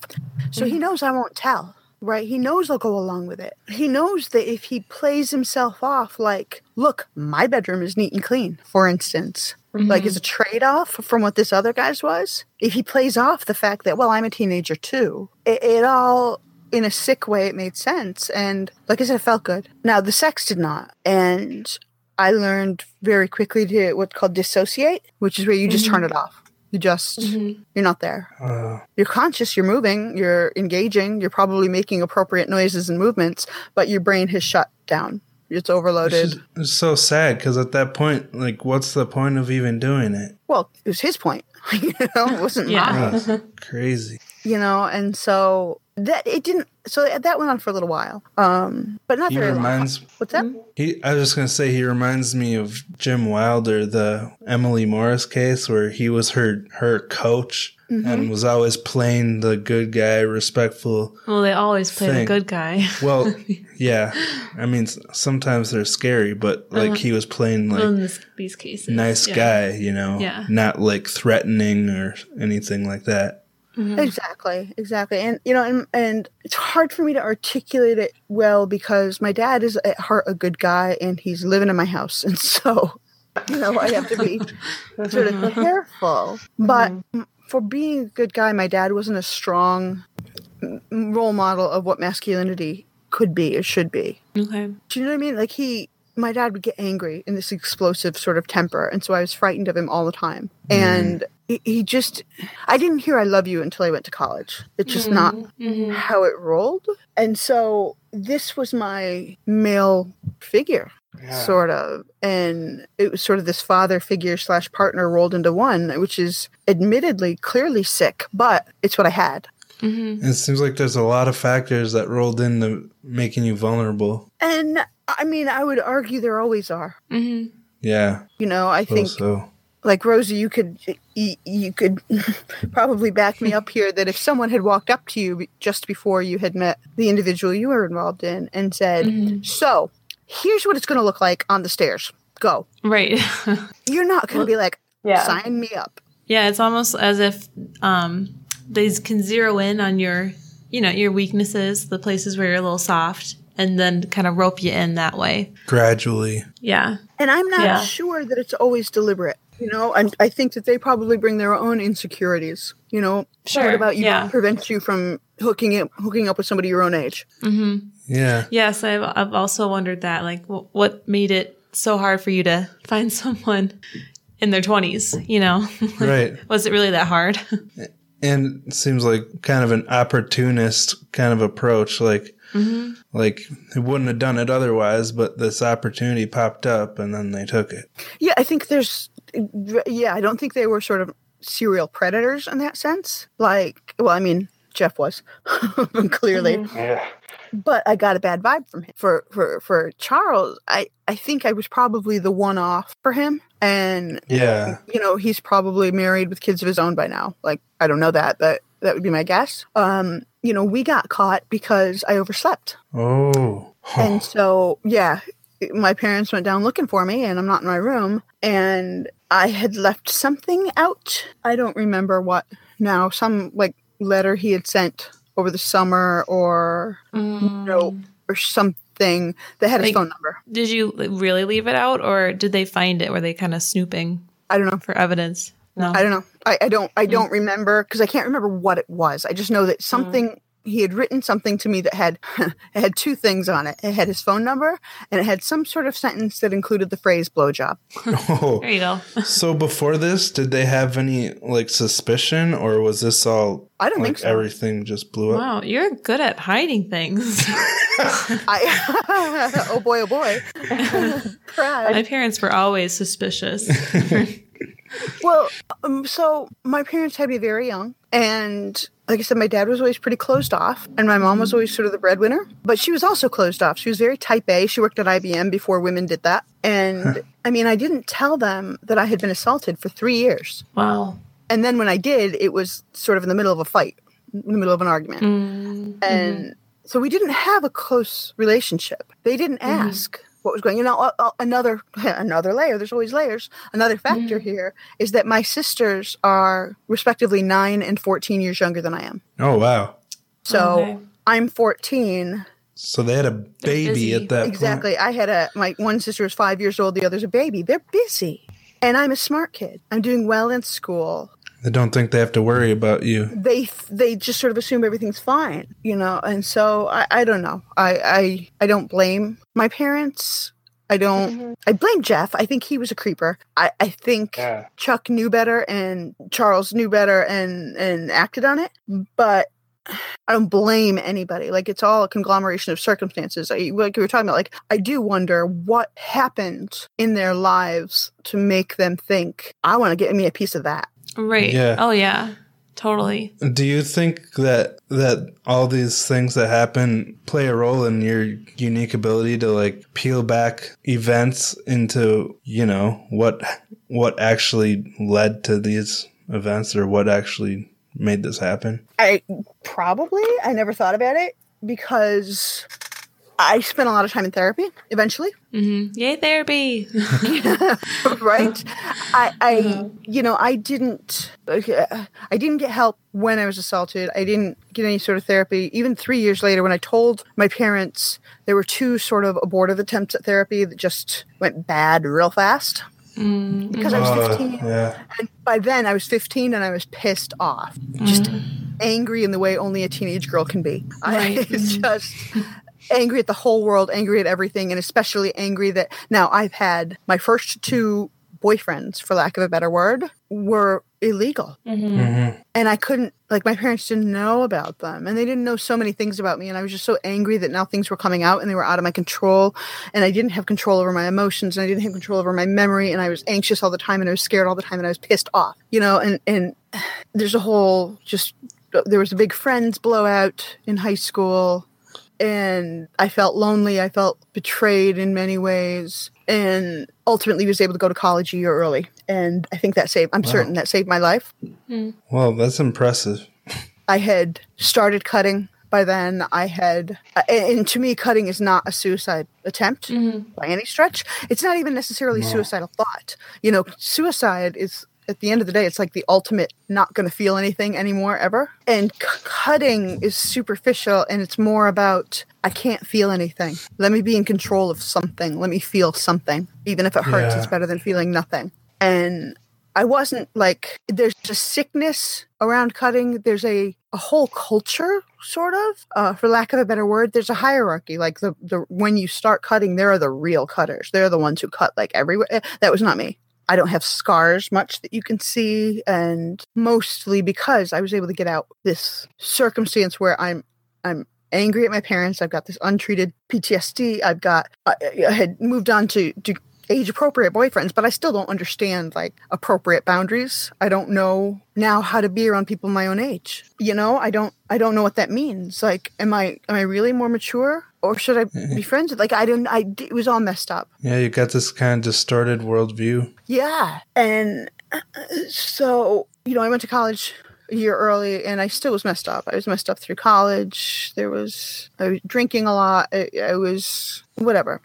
So he mm-hmm. knows I won't tell, right? He knows I'll go along with it. He knows that if he plays himself off, like, look, my bedroom is neat and clean, for instance, like as mm-hmm. a trade off from what this other guy's was, if he plays off the fact that, well, I'm a teenager too, it, it all, in a sick way, it made sense. And like I said, it felt good. Now, the sex did not. And I learned very quickly to what's called dissociate, which is where you just turn mm-hmm. it off. You just, you're not there. Uh, You're conscious, you're moving, you're engaging, you're probably making appropriate noises and movements, but your brain has shut down. It's it's, overloaded. just- it's so sad because at that point, like, what's the point of even doing it? well, it was his point. you know, it wasn't Yeah. mine. Ugh, crazy. You know, and so that it didn't so that went on for a little while. Um but not He very long. What's that? he. I was just gonna say he reminds me of Jim Wilder, the Emily Morris case, where he was her her coach Mm-hmm. and was always playing the good guy, respectful. well, they always play the good guy. Well, yeah. I mean, sometimes they're scary, but like he was playing Well, in like this, these cases, nice yeah. guy, you know, Yeah. not like threatening or anything like that. Mm-hmm. Exactly, exactly. And you know, and, and it's hard for me to articulate it well because my dad is at heart a good guy and he's living in my house. And so, you know, I have to be sort of careful. Mm-hmm. But for being a good guy, my dad wasn't a strong role model of what masculinity could be or should be. Okay. Do you know what I mean? Like he, my dad would get angry in this explosive sort of temper, and so I was frightened of him all the time. Mm. And he, he just, I didn't hear "I love you" until I went to college. It's just mm-hmm. not mm-hmm. how it rolled. And so this was my male figure, sort of, and it was sort of this father figure slash partner rolled into one, which is admittedly clearly sick, but it's what I had. It seems like there's a lot of factors that rolled into making you vulnerable. And I mean, I would argue there always are. hmm Yeah. You know, I think Also, like Rosie, you could you, you could probably back me up here that if someone had walked up to you just before you had met the individual you were involved in and said, "So, here's what it's going to look like on the stairs. Go." Right. You're not going to be like, Yeah. "Sign me up." yeah, it's almost as if um, they can zero in on your, you know, your weaknesses, the places where you're a little soft, and then kind of rope you in that way. gradually. Yeah. And I'm not Yeah. sure that it's always deliberate. You know, and I think that they probably bring their own insecurities. You know, Sure, what about you yeah. prevents you from hooking it, hooking up with somebody your own age? Mm-hmm. Yeah. Yes, I've, I've also wondered that. Like, wh- what made it so hard for you to find someone in their 20s? You know? Right. Was it really that hard? And it seems like kind of an opportunist kind of approach. Like, mm-hmm. like they wouldn't have done it otherwise, but this opportunity popped up and then they took it. Yeah, I think there's. Yeah, I don't think they were sort of serial predators in that sense. Like, well, I mean, Jeff was clearly. Mm-hmm. But I got a bad vibe from him. For for for Charles, I I think I was probably the one off for him, and Yeah. you know he's probably married with kids of his own by now. Like I don't know that, but that would be my guess. Um, you know, we got caught because I overslept. Oh. And so, yeah, my parents went down looking for me, and I'm not in my room. And I had left something out. I don't remember what now. Some like letter he had sent over the summer, or note, mm. or something that had his Like- phone number. did you really leave it out, or did they find it? Were they kind of snooping I don't know. for evidence? No. I don't know. I, I don't. I mm. don't remember because I can't remember what it was. I just know that mm. something. He had written something to me that had it had two things on it. It had his phone number and it had some sort of sentence that included the phrase "blowjob." Oh. There you go. So before this, did they have any like suspicion, or was this all? I don't like think so. everything just blew up. Wow, you're good at hiding things. I oh boy, oh boy. My parents were always suspicious. Well, um, so my parents had me very young, and like I said, my dad was always pretty closed off, and my mom was always sort of the breadwinner. But she was also closed off. She was very type A. She worked at IBM before women did that, and I mean, I didn't tell them that I had been assaulted for three years, Wow. and then when I did, it was sort of in the middle of a fight, in the middle of an argument, Mm, and so we didn't have a close relationship. They didn't ask what was going. You know, uh, uh, another another layer. There's always layers. Another factor here is that my sisters are respectively nine and fourteen years younger than I am. Oh wow! So Okay. I'm fourteen. So they had a baby at that Exactly. I had a my one sister is five years old. The other's a baby. They're busy, and I'm a smart kid. I'm doing well in school. point. They don't think they have to worry about you. they they just sort of assume everything's fine, you know. And so I, I don't know. I, I I don't blame my parents. I don't. Mm-hmm. I blame Jeff. I think he was a creeper. I, I think Chuck knew better and Charles knew better and and acted on it. But I don't blame anybody. Like it's all a conglomeration of circumstances. I, like we were talking about, like I do wonder what happened in their lives to make them think I want to get me a piece of that. Right. Yeah. Oh, yeah. Totally. Do you think that that all these things that happen play a role in your unique ability to like peel back events into, you know, what what actually led to these events or what actually made this happen? I probably I never thought about it because I spent a lot of time in therapy eventually, hmm Yay, therapy. right? I, I, you know, I didn't, okay, I didn't get help when I was assaulted. I didn't get any sort of therapy. Even three years later, when I told my parents, there were two sort of abortive attempts at therapy that just went bad real fast. Because I was Uh, 15. yeah. And by then, I was 15 and I was pissed off, just angry in the way only a teenage girl can be. I Right. was just angry at the whole world, angry at everything, and especially angry that now I've had my first two boyfriends, for lack of a better word, were illegal. Mm-hmm. And I couldn't, like, my parents didn't know about them. And they didn't know so many things about me. And I was just so angry that now things were coming out and they were out of my control. And I didn't have control over my emotions and I didn't have control over my memory. And I was anxious all the time and I was scared all the time and I was pissed off, you know? And, and there's a whole just, there was a big friends blowout in high school. And I felt lonely. I felt betrayed in many ways. And ultimately was able to go to college a year early. And I think that saved, I'm certain that saved my life. Well, that's impressive. I had started cutting by then. I had, uh, and to me, cutting is not a suicide attempt by any stretch. It's not even necessarily suicidal thought. You know, suicide is at the end of the day, it's like the ultimate not going to feel anything anymore ever. And c- cutting is superficial and it's more about I can't feel anything. Let me be in control of something. Let me feel something. Even if it hurts, Yeah. it's better than feeling nothing. And I wasn't like there's a sickness around cutting. There's a a whole culture, sort of, uh, for lack of a better word. There's a hierarchy. Like the the when you start cutting, there are the real cutters. They're the ones who cut like everywhere. That was not me. I don't have scars much that you can see, and mostly because I was able to get out this circumstance where I'm I'm angry at my parents. I've got this untreated PTSD. I've got I, I had moved on to to age appropriate boyfriends, but I still don't understand like appropriate boundaries. I don't know now how to be around people my own age. You know, I don't I don't know what that means. Like am I am I really more mature or should I mm-hmm. be friends with like I didn't I it was all messed up. Yeah, you got this kind of distorted worldview. Yeah. And so, you know, I went to college a year early and I still was messed up. I was messed up through college. There was, I was drinking a lot. I, I was, whatever,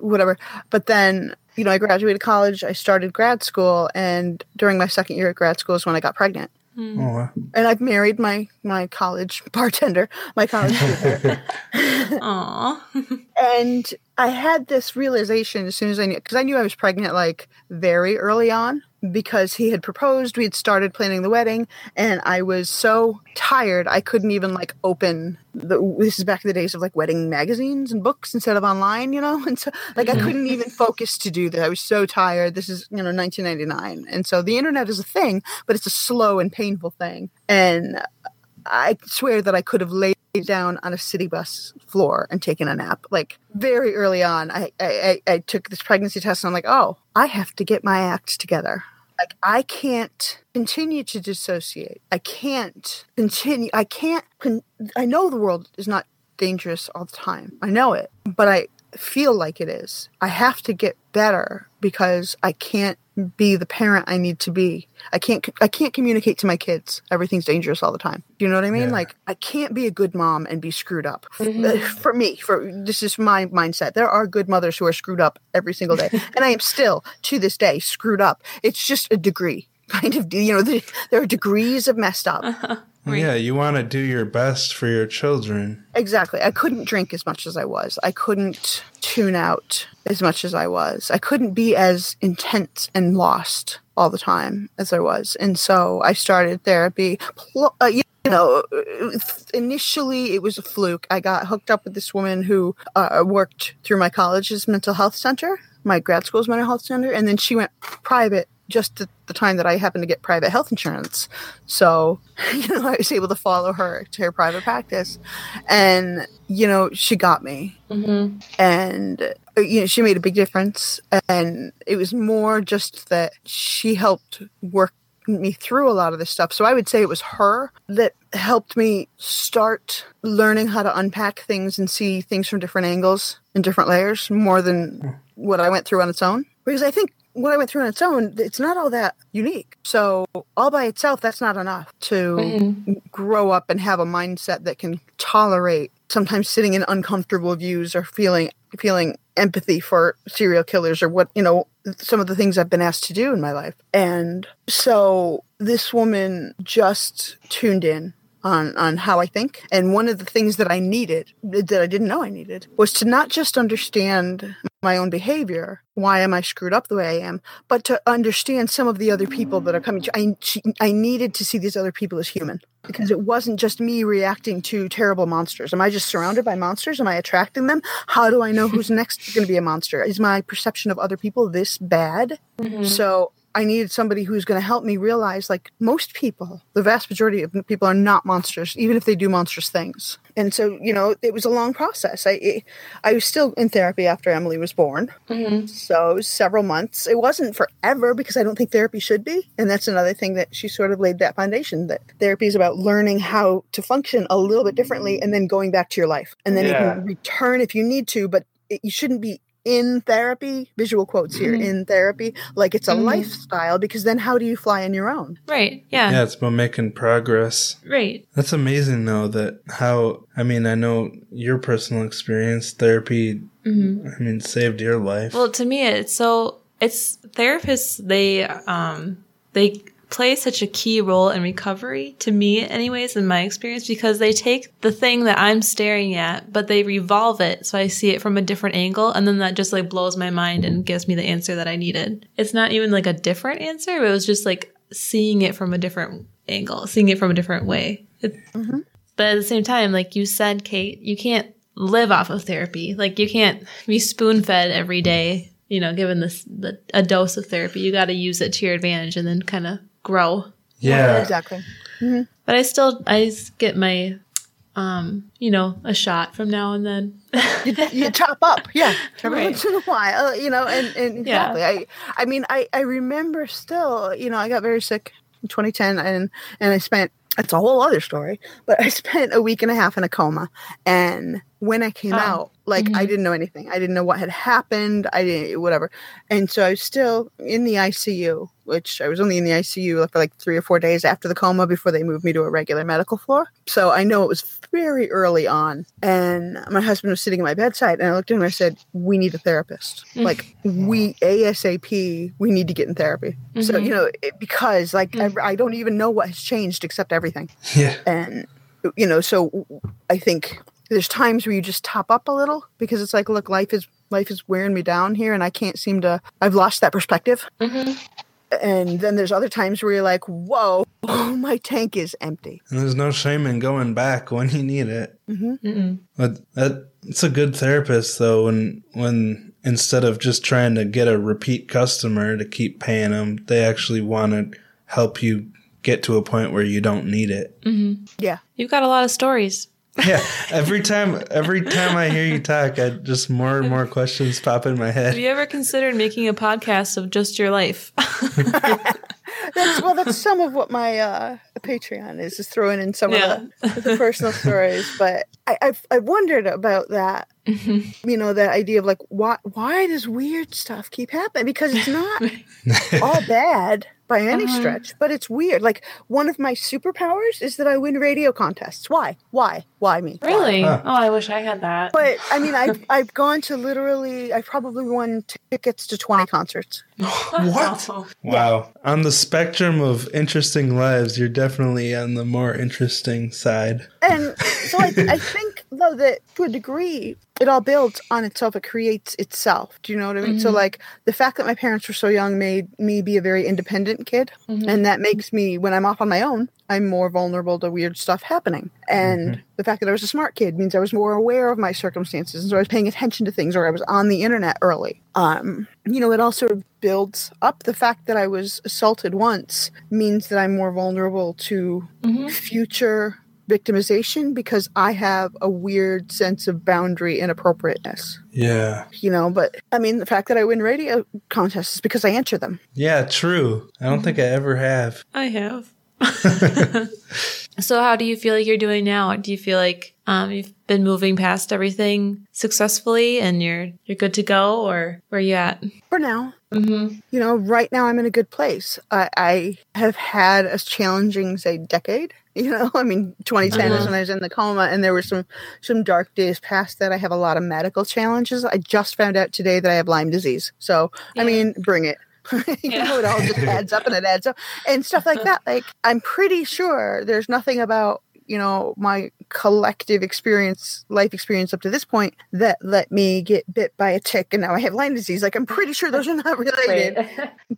whatever. But then, you know, I graduated college. I started grad school. And during my second year at grad school is when I got pregnant. Mm. Oh, wow. And I've married my, my college bartender, my college tutor. Aw. and I had this realization as soon as I knew, because I knew I was pregnant like very early on because he had proposed. We had started planning the wedding, and I was so tired I couldn't even like open the. This is back in the days of like wedding magazines and books instead of online, you know. And so like I mm-hmm. couldn't even focus to do that. I was so tired. This is you know 1999, and so the internet is a thing, but it's a slow and painful thing. And I swear that I could have laid down on a city bus floor and taken a nap. Like very early on, I, I I took this pregnancy test and I'm like, oh, I have to get my act together. Like I can't continue to dissociate. I can't continue. I can't. Con- I know the world is not dangerous all the time. I know it, but I feel like it is. I have to get better because I can't be the parent I need to be. I can't I can't communicate to my kids everything's dangerous all the time. Do you know what I mean? Yeah. Like I can't be a good mom and be screwed up. Uh, For me, for this is my mindset. There are good mothers who are screwed up every single day, and I am still to this day screwed up. It's just a degree. Kind of, you know, the, there are degrees of messed up. Right. Yeah, you want to do your best for your children. Exactly. I couldn't drink as much as I was. I couldn't tune out as much as I was. I couldn't be as intense and lost all the time as I was. And so I started therapy. Pl- uh, you know, initially it was a fluke. I got hooked up with this woman who uh, worked through my college's mental health center, my grad school's mental health center, and then she went private just at the time that I happened to get private health insurance. So, you know, I was able to follow her to her private practice. And, you know, she got me. Mm-hmm. And, uh, you know, she made a big difference. And it was more just that she helped work me through a lot of this stuff. So I would say it was her that helped me start learning how to unpack things and see things from different angles and different layers more than what I went through on its own. Because I think what I went through on its own, it's not all that unique. So all by itself, that's not enough to mm-hmm. grow up and have a mindset that can tolerate sometimes sitting in uncomfortable views or feeling feeling empathy for serial killers or what you know some of the things I've been asked to do in my life. And so this woman just tuned in on on how I think. And one of the things that I needed that I didn't know I needed was to not just understand my own behavior, why am I screwed up the way I am, but to understand some of the other people that are coming to I I needed to see these other people as human because it wasn't just me reacting to terrible monsters. Am I just surrounded by monsters? Am I attracting them? How do I know who's next going to be a monster? Is my perception of other people this bad? Mm-hmm. So I needed somebody who's going to help me realize like most people, the vast majority of people are not monsters, even if they do monstrous things. And so, you know, it was a long process. I I was still in therapy after Emily was born. Mm-hmm. So it was several months. It wasn't forever because I don't think therapy should be. And that's another thing that she sort of laid that foundation that therapy is about learning how to function a little bit differently and then going back to your life. And then you can return if you need to, but it, you shouldn't be in therapy, visual quotes here, mm-hmm. in therapy, like it's a mm-hmm. lifestyle because then how do you fly on your own? Right. Yeah. Yeah, it's about making progress. Right. That's amazing, though, that how, I mean, I know your personal experience, therapy, mm-hmm. I mean, saved your life. Well, to me, it's so it's therapists. They um they play such a key role in recovery to me anyways in my experience because they take the thing that I'm staring at but they revolve it so I see it from a different angle and then that just like blows my mind and gives me the answer that I needed. It's not even like a different answer, it was just like seeing it from a different angle, seeing it from a different way. It, Mm-hmm. But at the same time, like you said, Kate, you can't live off of therapy. Like you can't be spoon fed every day, you know, given this the, a dose of therapy. You got to use it to your advantage and then kind of grow. Yeah. Exactly. But I still I get my um, you know, a shot from now and then. you, you top up, yeah, every Right. once in a while, you know, and, and Yeah. exactly. I, I mean, I, I remember still, you know, I got very sick in 2010, and and I spent. It's a whole other story, but I spent a week and a half in a coma, and when I came Oh. out, like I mm-hmm. didn't know anything. I didn't know what had happened. I didn't eh, whatever, and so I was still in the ICU, which I was only in the ICU for like three or four days after the coma before they moved me to a regular medical floor. So I know it was very early on, and my husband was sitting at my bedside, and I looked at him and I said, "We need a therapist. Mm. Like we ASAP. We need to get in therapy." So mm-hmm. you know, it, because like mm. I, I don't even know what has changed except everything Yeah. and you know so i think there's times where you just top up a little because it's like look life is life is wearing me down here and i can't seem to i've lost that perspective mm-hmm. and then there's other times where you're like whoa my tank is empty And there's no shame in going back when you need it. Mm-hmm. Mm-mm. But that it's a good therapist though when when instead of just trying to get a repeat customer to keep paying them, they actually want to help you get to a point where you don't need it. Mm-hmm. yeah You've got a lot of stories. Yeah, every time every time I hear you talk, I just more and more questions pop in my head. Have you ever considered making a podcast of just your life? that's well that's some of what my uh patreon is is throwing in some Yeah. of the, the personal stories but i I've, i wondered about that you know that idea of like why why does weird stuff keep happening because it's not all bad by any Uh-huh. stretch, but it's weird. Like one of my superpowers is that I win radio contests. Why? Why? Why me? Really? Huh. Oh, I wish I had that. But I mean, I've I've gone to literally. I've probably won tickets to twenty concerts. What? Wow. On the spectrum of interesting lives, you're definitely on the more interesting side. And so I, I think though that to a degree it all builds on itself. It creates itself. Do you know what I mean? So mm-hmm. like the fact that my parents were so young made me be a very independent kid, mm-hmm. and that makes me when I'm off on my own, I'm more vulnerable to weird stuff happening. And mm-hmm. the fact that I was a smart kid means I was more aware of my circumstances, and so I was paying attention to things, or I was on the internet early. Um, you know, it all sort of builds up. The fact that I was assaulted once means that I'm more vulnerable to mm-hmm. future victimization because I have a weird sense of boundary inappropriateness. Yeah. You know, but I mean, the fact that I win radio contests is because I answer them. Yeah, true. I don't mm-hmm. think I ever have. I have. so, how do you feel like you're doing now? Do you feel like um, you've been moving past everything successfully and you're you're good to go, or where are you at? For now, Mm-hmm. you know, right now I'm in a good place. I, I have had a challenging, say, decade. You know, I mean, 2010 is Uh-huh. when I was in the coma, and there were some some dark days past that. I have a lot of medical challenges. I just found out today that I have Lyme disease. So, I mean, bring it. you Yeah. know, it all just adds up and it adds up and stuff like that. Like, I'm pretty sure there's nothing about you know my collective experience life experience up to this point that let me get bit by a tick and now i have lyme disease like i'm pretty sure those are not related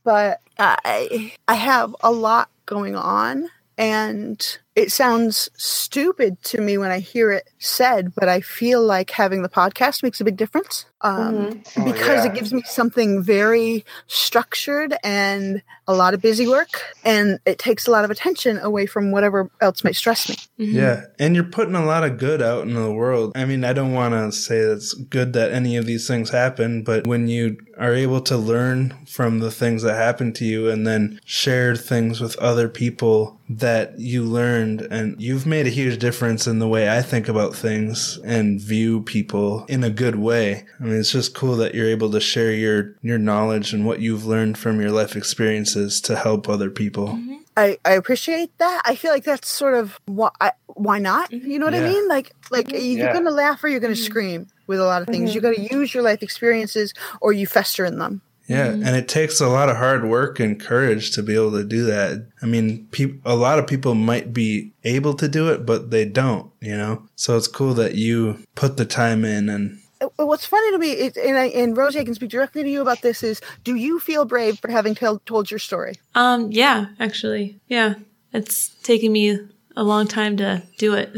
but I I have a lot going on and it sounds stupid to me when I hear it said, but I feel like having the podcast makes a big difference um, Oh, because yeah. it gives me something very structured and a lot of busy work, and it takes a lot of attention away from whatever else might stress me. Mm-hmm. Yeah, and you're putting a lot of good out into the world. I mean, I don't want to say it's good that any of these things happen, but when you are able to learn from the things that happen to you and then share things with other people that you learned and you've made a huge difference in the way I think about things and view people in a good way. I mean, it's just cool that you're able to share your your knowledge and what you've learned from your life experiences to help other people. Mm-hmm. I, I appreciate that. I feel like that's sort of why I, why not? Mm-hmm. You know what I mean? Like like mm-hmm. you're Yeah. gonna laugh or you're gonna scream with a lot of things. You got to use your life experiences or you fester in them. Yeah, and it takes a lot of hard work and courage to be able to do that. I mean, peop a lot of people might be able to do it, but they don't, you know? So it's cool that you put the time in and Uh, What's funny to me, is, and, I, and Rosie, I can speak directly to you about this, is do you feel brave for having tell, told your story? Um, yeah, actually. Yeah. It's taken me a long time to do it.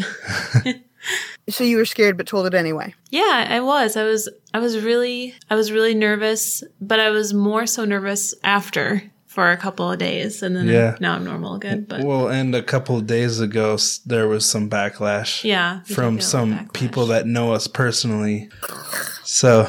So you were scared but told it anyway. yeah, I was. I was I was really I was really nervous, but I was more so nervous after for a couple of days and then Yeah. now I'm normal again, but well, and a couple of days ago there was some backlash yeah. from some backlash. people that know us personally. So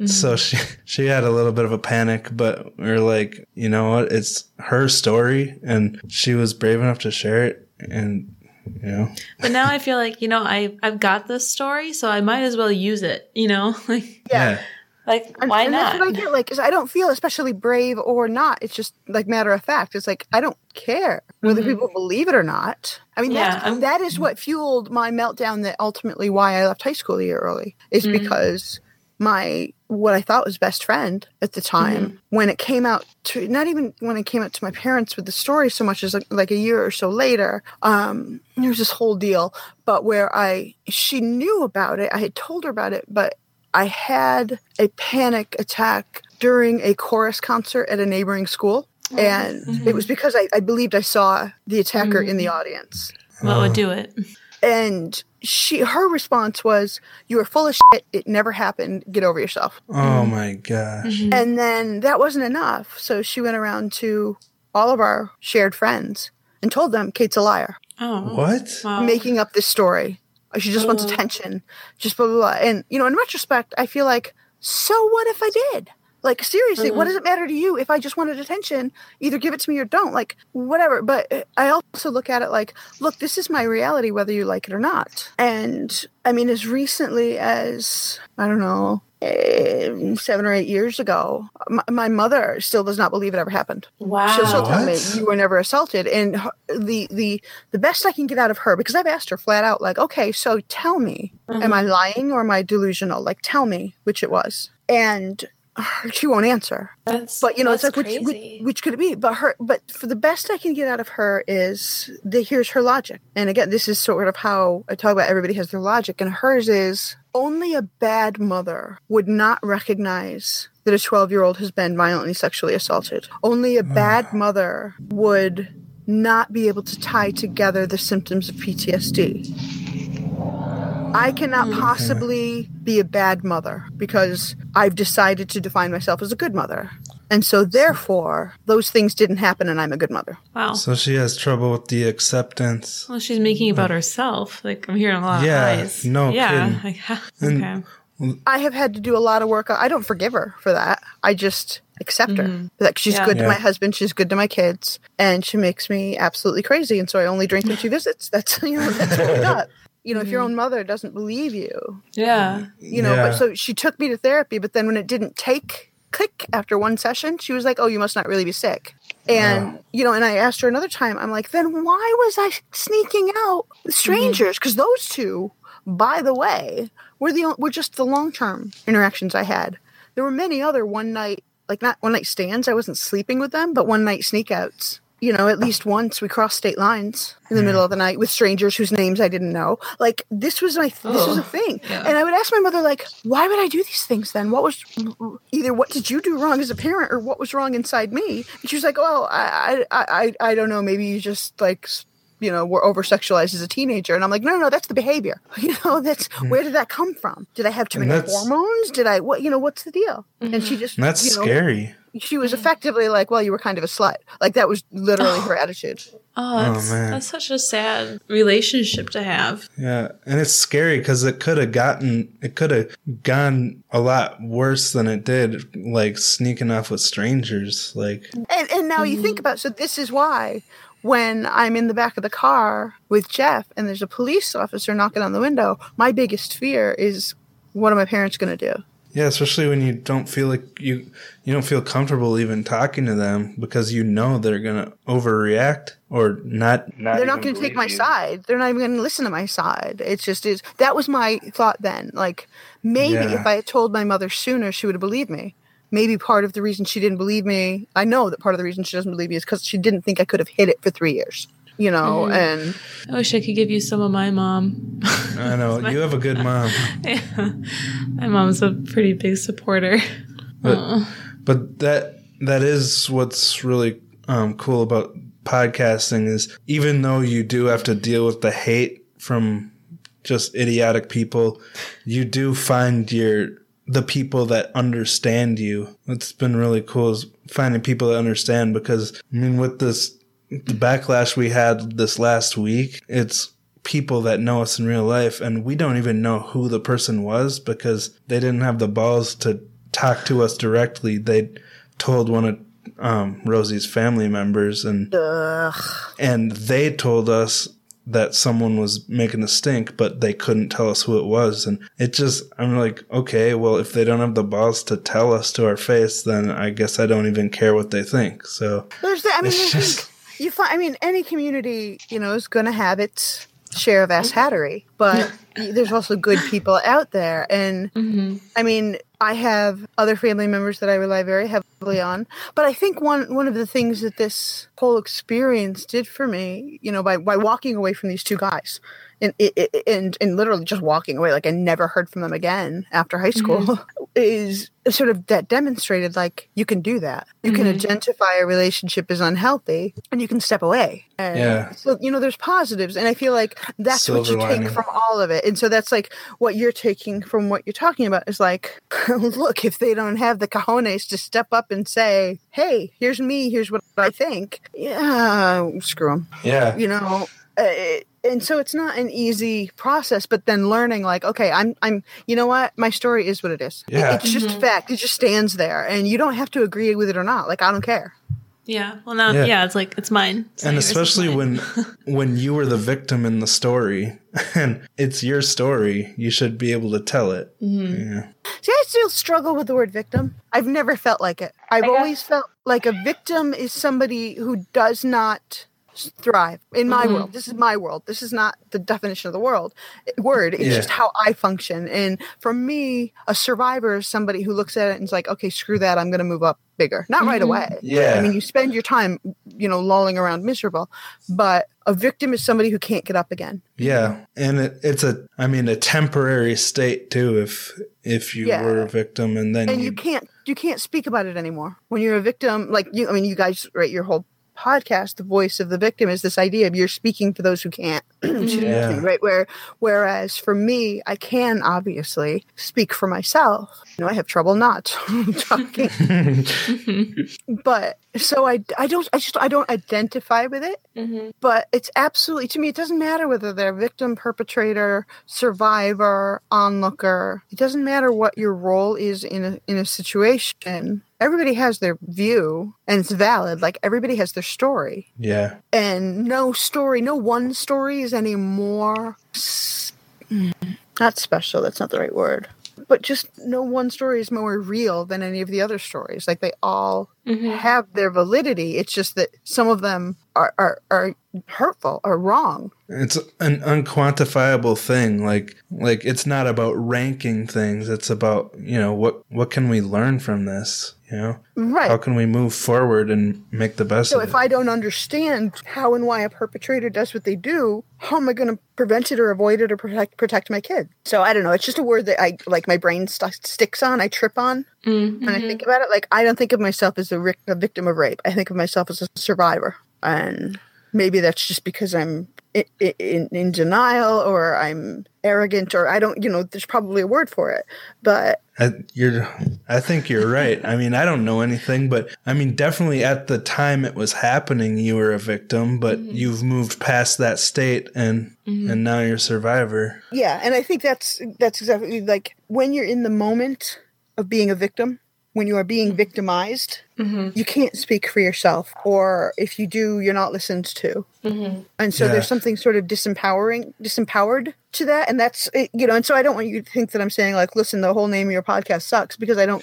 Mm-hmm. so she she had a little bit of a panic, but we are like, you know what? It's her story and she was brave enough to share it and you know. But now I feel like, you know, I I've got this story, so I might as well use it, you know? Like Yeah. like And, why and not? That's what I get. Like, 'cause I don't feel especially brave or not. It's just like matter of fact. It's like I don't care whether people believe it or not. I mean, Mm-hmm. Yeah, that's, I'm- that is what fueled my meltdown. That ultimately why I left high school a year early is Mm-hmm. because my what I thought was best friend at the time Mm-hmm. when it came out to not even when it came out to my parents with the story so much as like, like a year or so later um there was this whole deal but where I she knew about it I had told her about it but I had a panic attack during a chorus concert at a neighboring school and it was because I, I believed I saw the attacker in the audience. What would do it? and she her response was you are full of shit it never happened get over yourself Oh mm-hmm. my gosh. Mm-hmm. and then that wasn't enough. So she went around to all of our shared friends and told them Kate's a liar, Oh. What? Wow. making up this story. She just wants oh. attention. Just blah, blah, blah. And, you know, in retrospect, I feel like, so what if I did? Like, seriously, what does it matter to you if I just wanted attention? Either give it to me or don't. Like, whatever. But uh, I also look at it like, look, this is my reality, whether you like it or not. And I mean, as recently as, I don't know, eh, seven or eight years ago, my, my mother still does not believe it ever happened. Wow. She'll still tell me you were never assaulted, and her- the the the best I can get out of her because I've asked her flat out, like, okay, so tell me, am I lying or am I delusional? Like, tell me which it was, and her- she won't answer. That's But you know, it's that's like which, which which could it be? But her, but for the best I can get out of her is the here's her logic, and again, this is sort of how I talk about everybody has their logic, and hers is only a bad mother would not recognize that a 12 year old has been violently sexually assaulted. Only a bad ah. mother would not be able to tie together the symptoms of PTSD. I cannot possibly be a bad mother because I've decided to define myself as a good mother. And so, therefore, those things didn't happen and I'm a good mother. wow. So she has trouble with the acceptance. well, she's making about herself. Like I'm hearing a lot Yeah, of eyes. no yeah. kidding. Like, ha- And- okay. I have had to do a lot of work. I don't forgive her for that. I just accept her. Mm-hmm. Like she's Yeah. good to Yeah. my husband, she's good to my kids, and she makes me absolutely crazy. And so I only drink when she visits. That's you know that's what we got. You know, if your mm-hmm. own mother doesn't believe you, Yeah. you know. Yeah. But so she took me to therapy, but then when it didn't take click after one session, she was like, "Oh, you must not really be sick." And you know, and I asked her another time. I'm like, "Then why was I sneaking out with mm-hmm. strangers? Because those two, by the way, were the were just the long term interactions I had. There were many other one night, like not one night stands. I wasn't sleeping with them, but one night sneak outs." You know, at least once we crossed state lines in the middle of the night with strangers whose names I didn't know. Like this was my this was a Oh, thing, yeah. and I would ask my mother like, "Why would I do these things then? What was either what did you do wrong as a parent, or what was wrong inside me?" And she was like, "Oh, I I I, I don't know. Maybe you just like." You know, were over sexualized as a teenager, and I'm like, no, no, no, that's the behavior. You know, that's mm. where did that come from? Did I have too And many hormones? Did I what? You know, what's the deal? And she mm-hmm. just And that's you know, scary. She was mm. effectively like, well, you were kind of a slut. Like that was literally her oh, attitude. Oh, that's, man. that's such a sad relationship to have. Yeah, and it's scary because it could have gotten, it could have gone a lot worse than it did, like sneaking off with strangers. Like, And and now you think mm. about so this is why when I'm in the back of the car with Jeff and there's a police officer knocking on the window, my biggest fear is what are my parents going to do? Yeah, especially when you don't feel like you, you don't feel comfortable even talking to them because you know they're gonna overreact or not. not They're not going to take my you. side. They're not even going to listen to my side. It's just is that was my thought then. Like maybe Yeah. if I had told my mother sooner, she would have believed me. maybe part of the reason she didn't believe me, I know that part of the reason she doesn't believe me is because she didn't think I could have hid it for three years. You know, Mhm. and I wish I could give you some of my mom. I know you have a good mom, Yeah. My mom's a pretty big supporter. But- Aw. but that that is what's really um, cool about podcasting is even though you do have to deal with the hate from just idiotic people, you do find your the people that understand you. It's been really cool is finding people that understand because I mean with this the backlash we had this last week, it's people that know us in real life and we don't even know who the person was because they didn't have the balls to talk to us directly. They told one of um, Rosie's family members and ugh. and they told us that someone was making a stink, but they couldn't tell us who it was. And it just, I'm like, okay, well, if they don't have the balls to tell us to our face, then I guess I don't even care what they think. So There's that. I mean, I just- you find. I mean, any community, you know, is going to have its share of ass hattery, but there's also good people out there. And Mhm. I mean, I have other family members that I rely very heavily on. But I think one one of the things that this whole experience did for me, you know, by by walking away from these two guys. And, and and literally just walking away, like I never heard from them again after high school, is sort of that demonstrated like you can do that. You can Mhm. identify a relationship as unhealthy, and you can step away. And Yeah. So you know, there's positives, and I feel like that's what Silver you take from all of it. And so that's like what you're taking from what you're talking about is like, look, if they don't have the cojones to step up and say, "Hey, here's me. Here's what I think," yeah, screw them. yeah, You know. Uh, and so it's not an easy process, but then learning like, okay, I'm, I'm, you know what, my story is what it is. It- Yeah. it's just Mhm. fact. It just stands there, and you don't have to agree with it or not. Like I don't care. Yeah. Well, now, Yeah. yeah, it's like, it's mine. It's and especially mine. when when you were the victim in the story and it's your story, you should be able to tell it. Mhm. Yeah. See, I still struggle with the word victim. I've never felt like it. I've guess- always felt like a victim is somebody who does not thrive in my Mhm. world. This is my world. This is not the definition of the world word. It's Yeah. just how I function. And for me, a survivor is somebody who looks at it and is like, okay, screw that. I'm going to move up bigger. Not right Mhm. away. Yeah. I mean, you spend your time, you know, lolling around miserable. But a victim is somebody who can't get up again. Yeah, and it, it's a, I mean, a temporary state too. If if you Yeah. were a victim and then and you, you can't you can't speak about it anymore when you're a victim like you i mean you guys right your whole podcast the voice of the victim is this idea of you're speaking for those who can't. Yeah. right? Where whereas for me i can obviously speak for myself. You know i have trouble not talking. Mhm. but so i i don't i just i don't identify with it. Mhm. but it's absolutely to me it doesn't matter whether they're victim perpetrator survivor onlooker. It doesn't matter what your role is in a in a situation everybody has their view and it's valid like everybody has their story yeah, and no story no one story is any more mm, not special that's not the right word but just no one story is more real than any of the other stories like they all Mhm. have their validity. It's just that some of them are, are, are hurtful or wrong. it's an unquantifiable thing. Like like it's not about ranking things. It's about you know what what can we learn from this. You know Right. how can we move forward and make the best so of if it. I don't understand how and why a perpetrator does what they do, how am I going to prevent it or avoid it or protect protect my kid? So I don't know. It's just a word that I like. My brain st- sticks on. I trip on Mhm. when I think about it. Like I don't think of myself as a, ric- a victim of rape. I think of myself as a survivor, and maybe that's just because I'm in, in, in denial or I'm arrogant or I don't. You know, there's probably a word for it, but I, you're, I think you're right. I mean, I don't know anything, but I mean, definitely at the time it was happening, you were a victim, but mm-hmm. you've moved past that state and mm-hmm. and now you're a survivor. Yeah, and I think that's that's exactly like when you're in the moment of being a victim, when you are being victimized, Mhm. you can't speak for yourself, or if you do, you're not listened to. Mhm. And so Yeah. there's something sort of disempowering, disempowered to that, and that's you know. And so I don't want you to think that I'm saying like, listen, the whole name of your podcast sucks because I don't.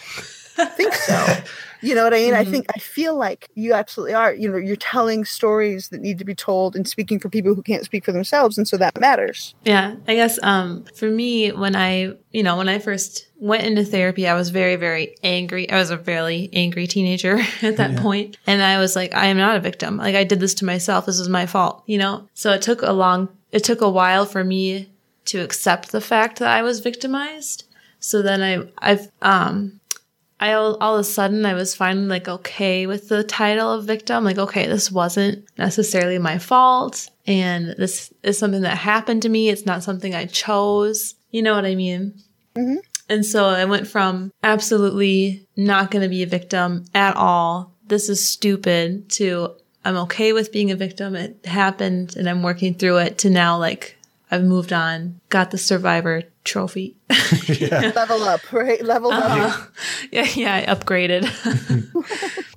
think so. You know what I mean? Mm-hmm. I think I feel like you absolutely are. You know, you're telling stories that need to be told and speaking for people who can't speak for themselves, and so that matters. Yeah, I guess um, for me, when I, you know, when I first went into therapy, I was very, very angry. I was a very angry teenager at that yeah. point. and I was like, I am not a victim. Like I did this to myself. This is my fault. You know. So it took a long, it took a while for me to accept the fact that I was victimized. So then I, I've, um, I all, all of a sudden I was finally like okay with the title of victim. Like, okay, this wasn't necessarily my fault. And this is something that happened to me. It's not something I chose. You know what I mean? Mm-hmm. And so I went from absolutely not going to be a victim at all. This is stupid to I'm okay with being a victim. It happened and I'm working through it to now like I've moved on, got the survivor trophy. yeah. Level up, right? Level uh-huh. up. Yeah, yeah, I upgraded.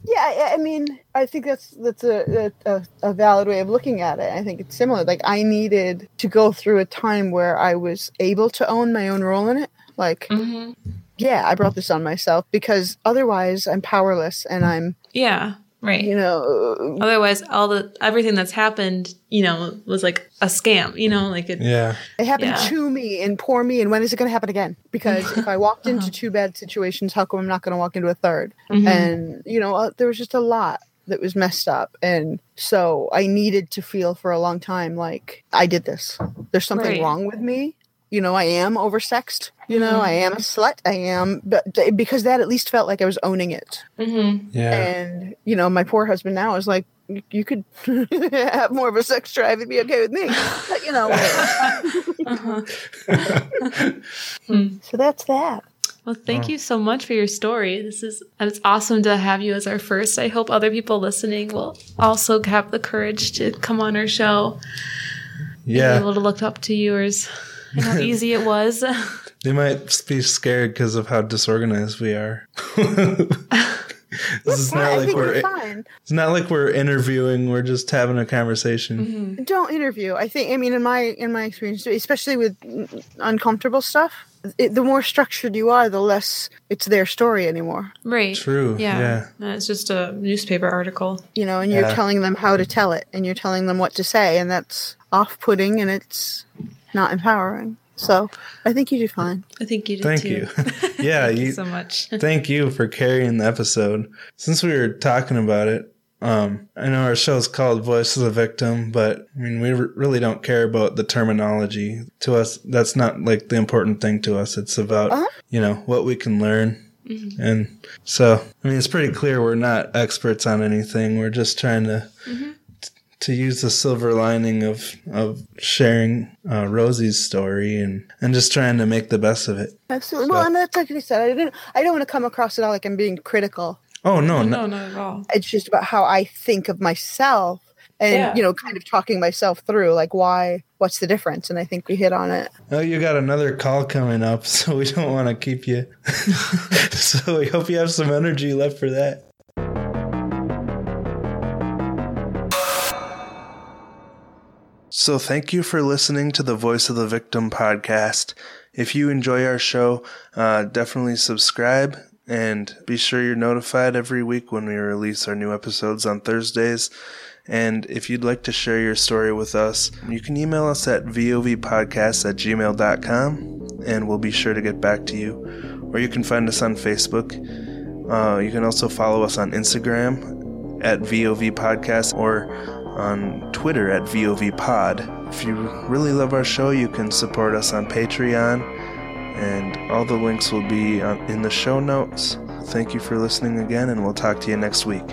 yeah, I mean, I think that's that's a, a, a valid way of looking at it. I think it's similar. Like I needed to go through a time where I was able to own my own role in it. Like, mm-hmm. yeah, I brought this on myself because otherwise I'm powerless and I'm yeah Right. You know, otherwise all the everything that's happened, you know, was like a scam, you know, like it Yeah. It happened yeah. to me and poor me and when is it going to happen again? Because if I walked into uh-huh. two bad situations, how come I'm not going to walk into a 3rd mm-hmm. And you know, uh, there was just a lot that was messed up and so I needed to feel for a long time like I did this. There's something right. wrong with me you know, I am oversexed. You know, mm-hmm. I am a slut. I am, but because that at least felt like I was owning it. Mm-hmm. Yeah. And you know, my poor husband now is like, you could have more of a sex drive and be okay with me. But you know. uh-huh. so that's that. Well, thank you so much for your story. This is it's awesome to have you as our first. I hope other people listening will also have the courage to come on our show. Yeah, be able to look up to yours and how easy it was. they might be scared because of how disorganized we are. this is not like we're it's not like we're interviewing we're just having a conversation mm-hmm. don't interview i think i mean in my in my experience especially with uncomfortable stuff it, the more structured you are the less it's their story anymore right true yeah, yeah. it's just a newspaper article you know and you're yeah. telling them how to tell it and you're telling them what to say and that's off-putting and it's not empowering. So I think you do fine. I think you do Thank too. you. yeah, thank you, you so much. thank you for carrying the episode. Since we were talking about it, um, I know our show is called Voice of the Victim, but I mean, we really don't care about the terminology. To us, that's not like the important thing to us. It's about, uh-huh. you know, what we can learn. Mm-hmm. And so, I mean, it's pretty clear we're not experts on anything. We're just trying to mm-hmm to use the silver lining of of sharing uh, Rosie's story and and just trying to make the best of it. Absolutely. So. Well, and that's like I said. I didn't. I don't want to come across at all like I'm being critical. Oh no, no, no, not at all. It's just about how I think of myself and yeah. you know kind of talking myself through like why what's the difference and i think we hit on it oh you got another call coming up so we don't want to keep you so we hope you have some energy left for that So, thank you for listening to the Voice of the Victim podcast. If you enjoy our show, uh, definitely subscribe and be sure you're notified every week when we release our new episodes on Thursdays. And if you'd like to share your story with us, you can email us at vovpodcast at gmail.com and we'll be sure to get back to you. Or you can find us on Facebook. Uh, you can also follow us on Instagram at VOV Podcast or on Twitter at VOVPod. If you really love our show, you can support us on Patreon, and all the links will be in the show notes. Thank you for listening again, and we'll talk to you next week.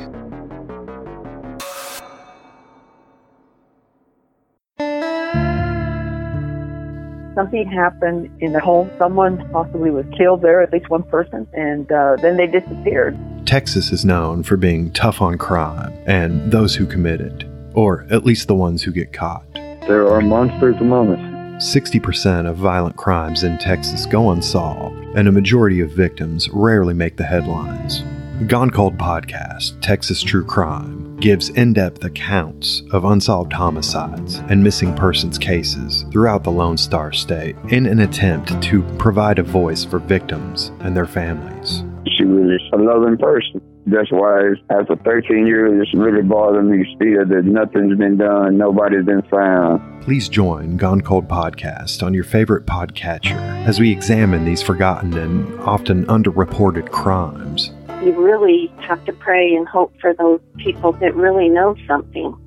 something happened in the home. Someone possibly was killed there, at least one person, and uh, then they disappeared. Texas is known for being tough on crime and those who commit it or at least the ones who get caught. There are monsters among us. 60% of violent crimes in Texas go unsolved, and a majority of victims rarely make the headlines. Gone Cold Podcast, Texas True Crime, gives in depth accounts of unsolved homicides and missing persons cases throughout the Lone Star State in an attempt to provide a voice for victims and their families. She was a loving person. That's why after 13 years, it's really bothering me still that nothing's been done, nobody's been found. Please join Gone Cold Podcast on your favorite podcatcher as we examine these forgotten and often underreported crimes. You really have to pray and hope for those people that really know something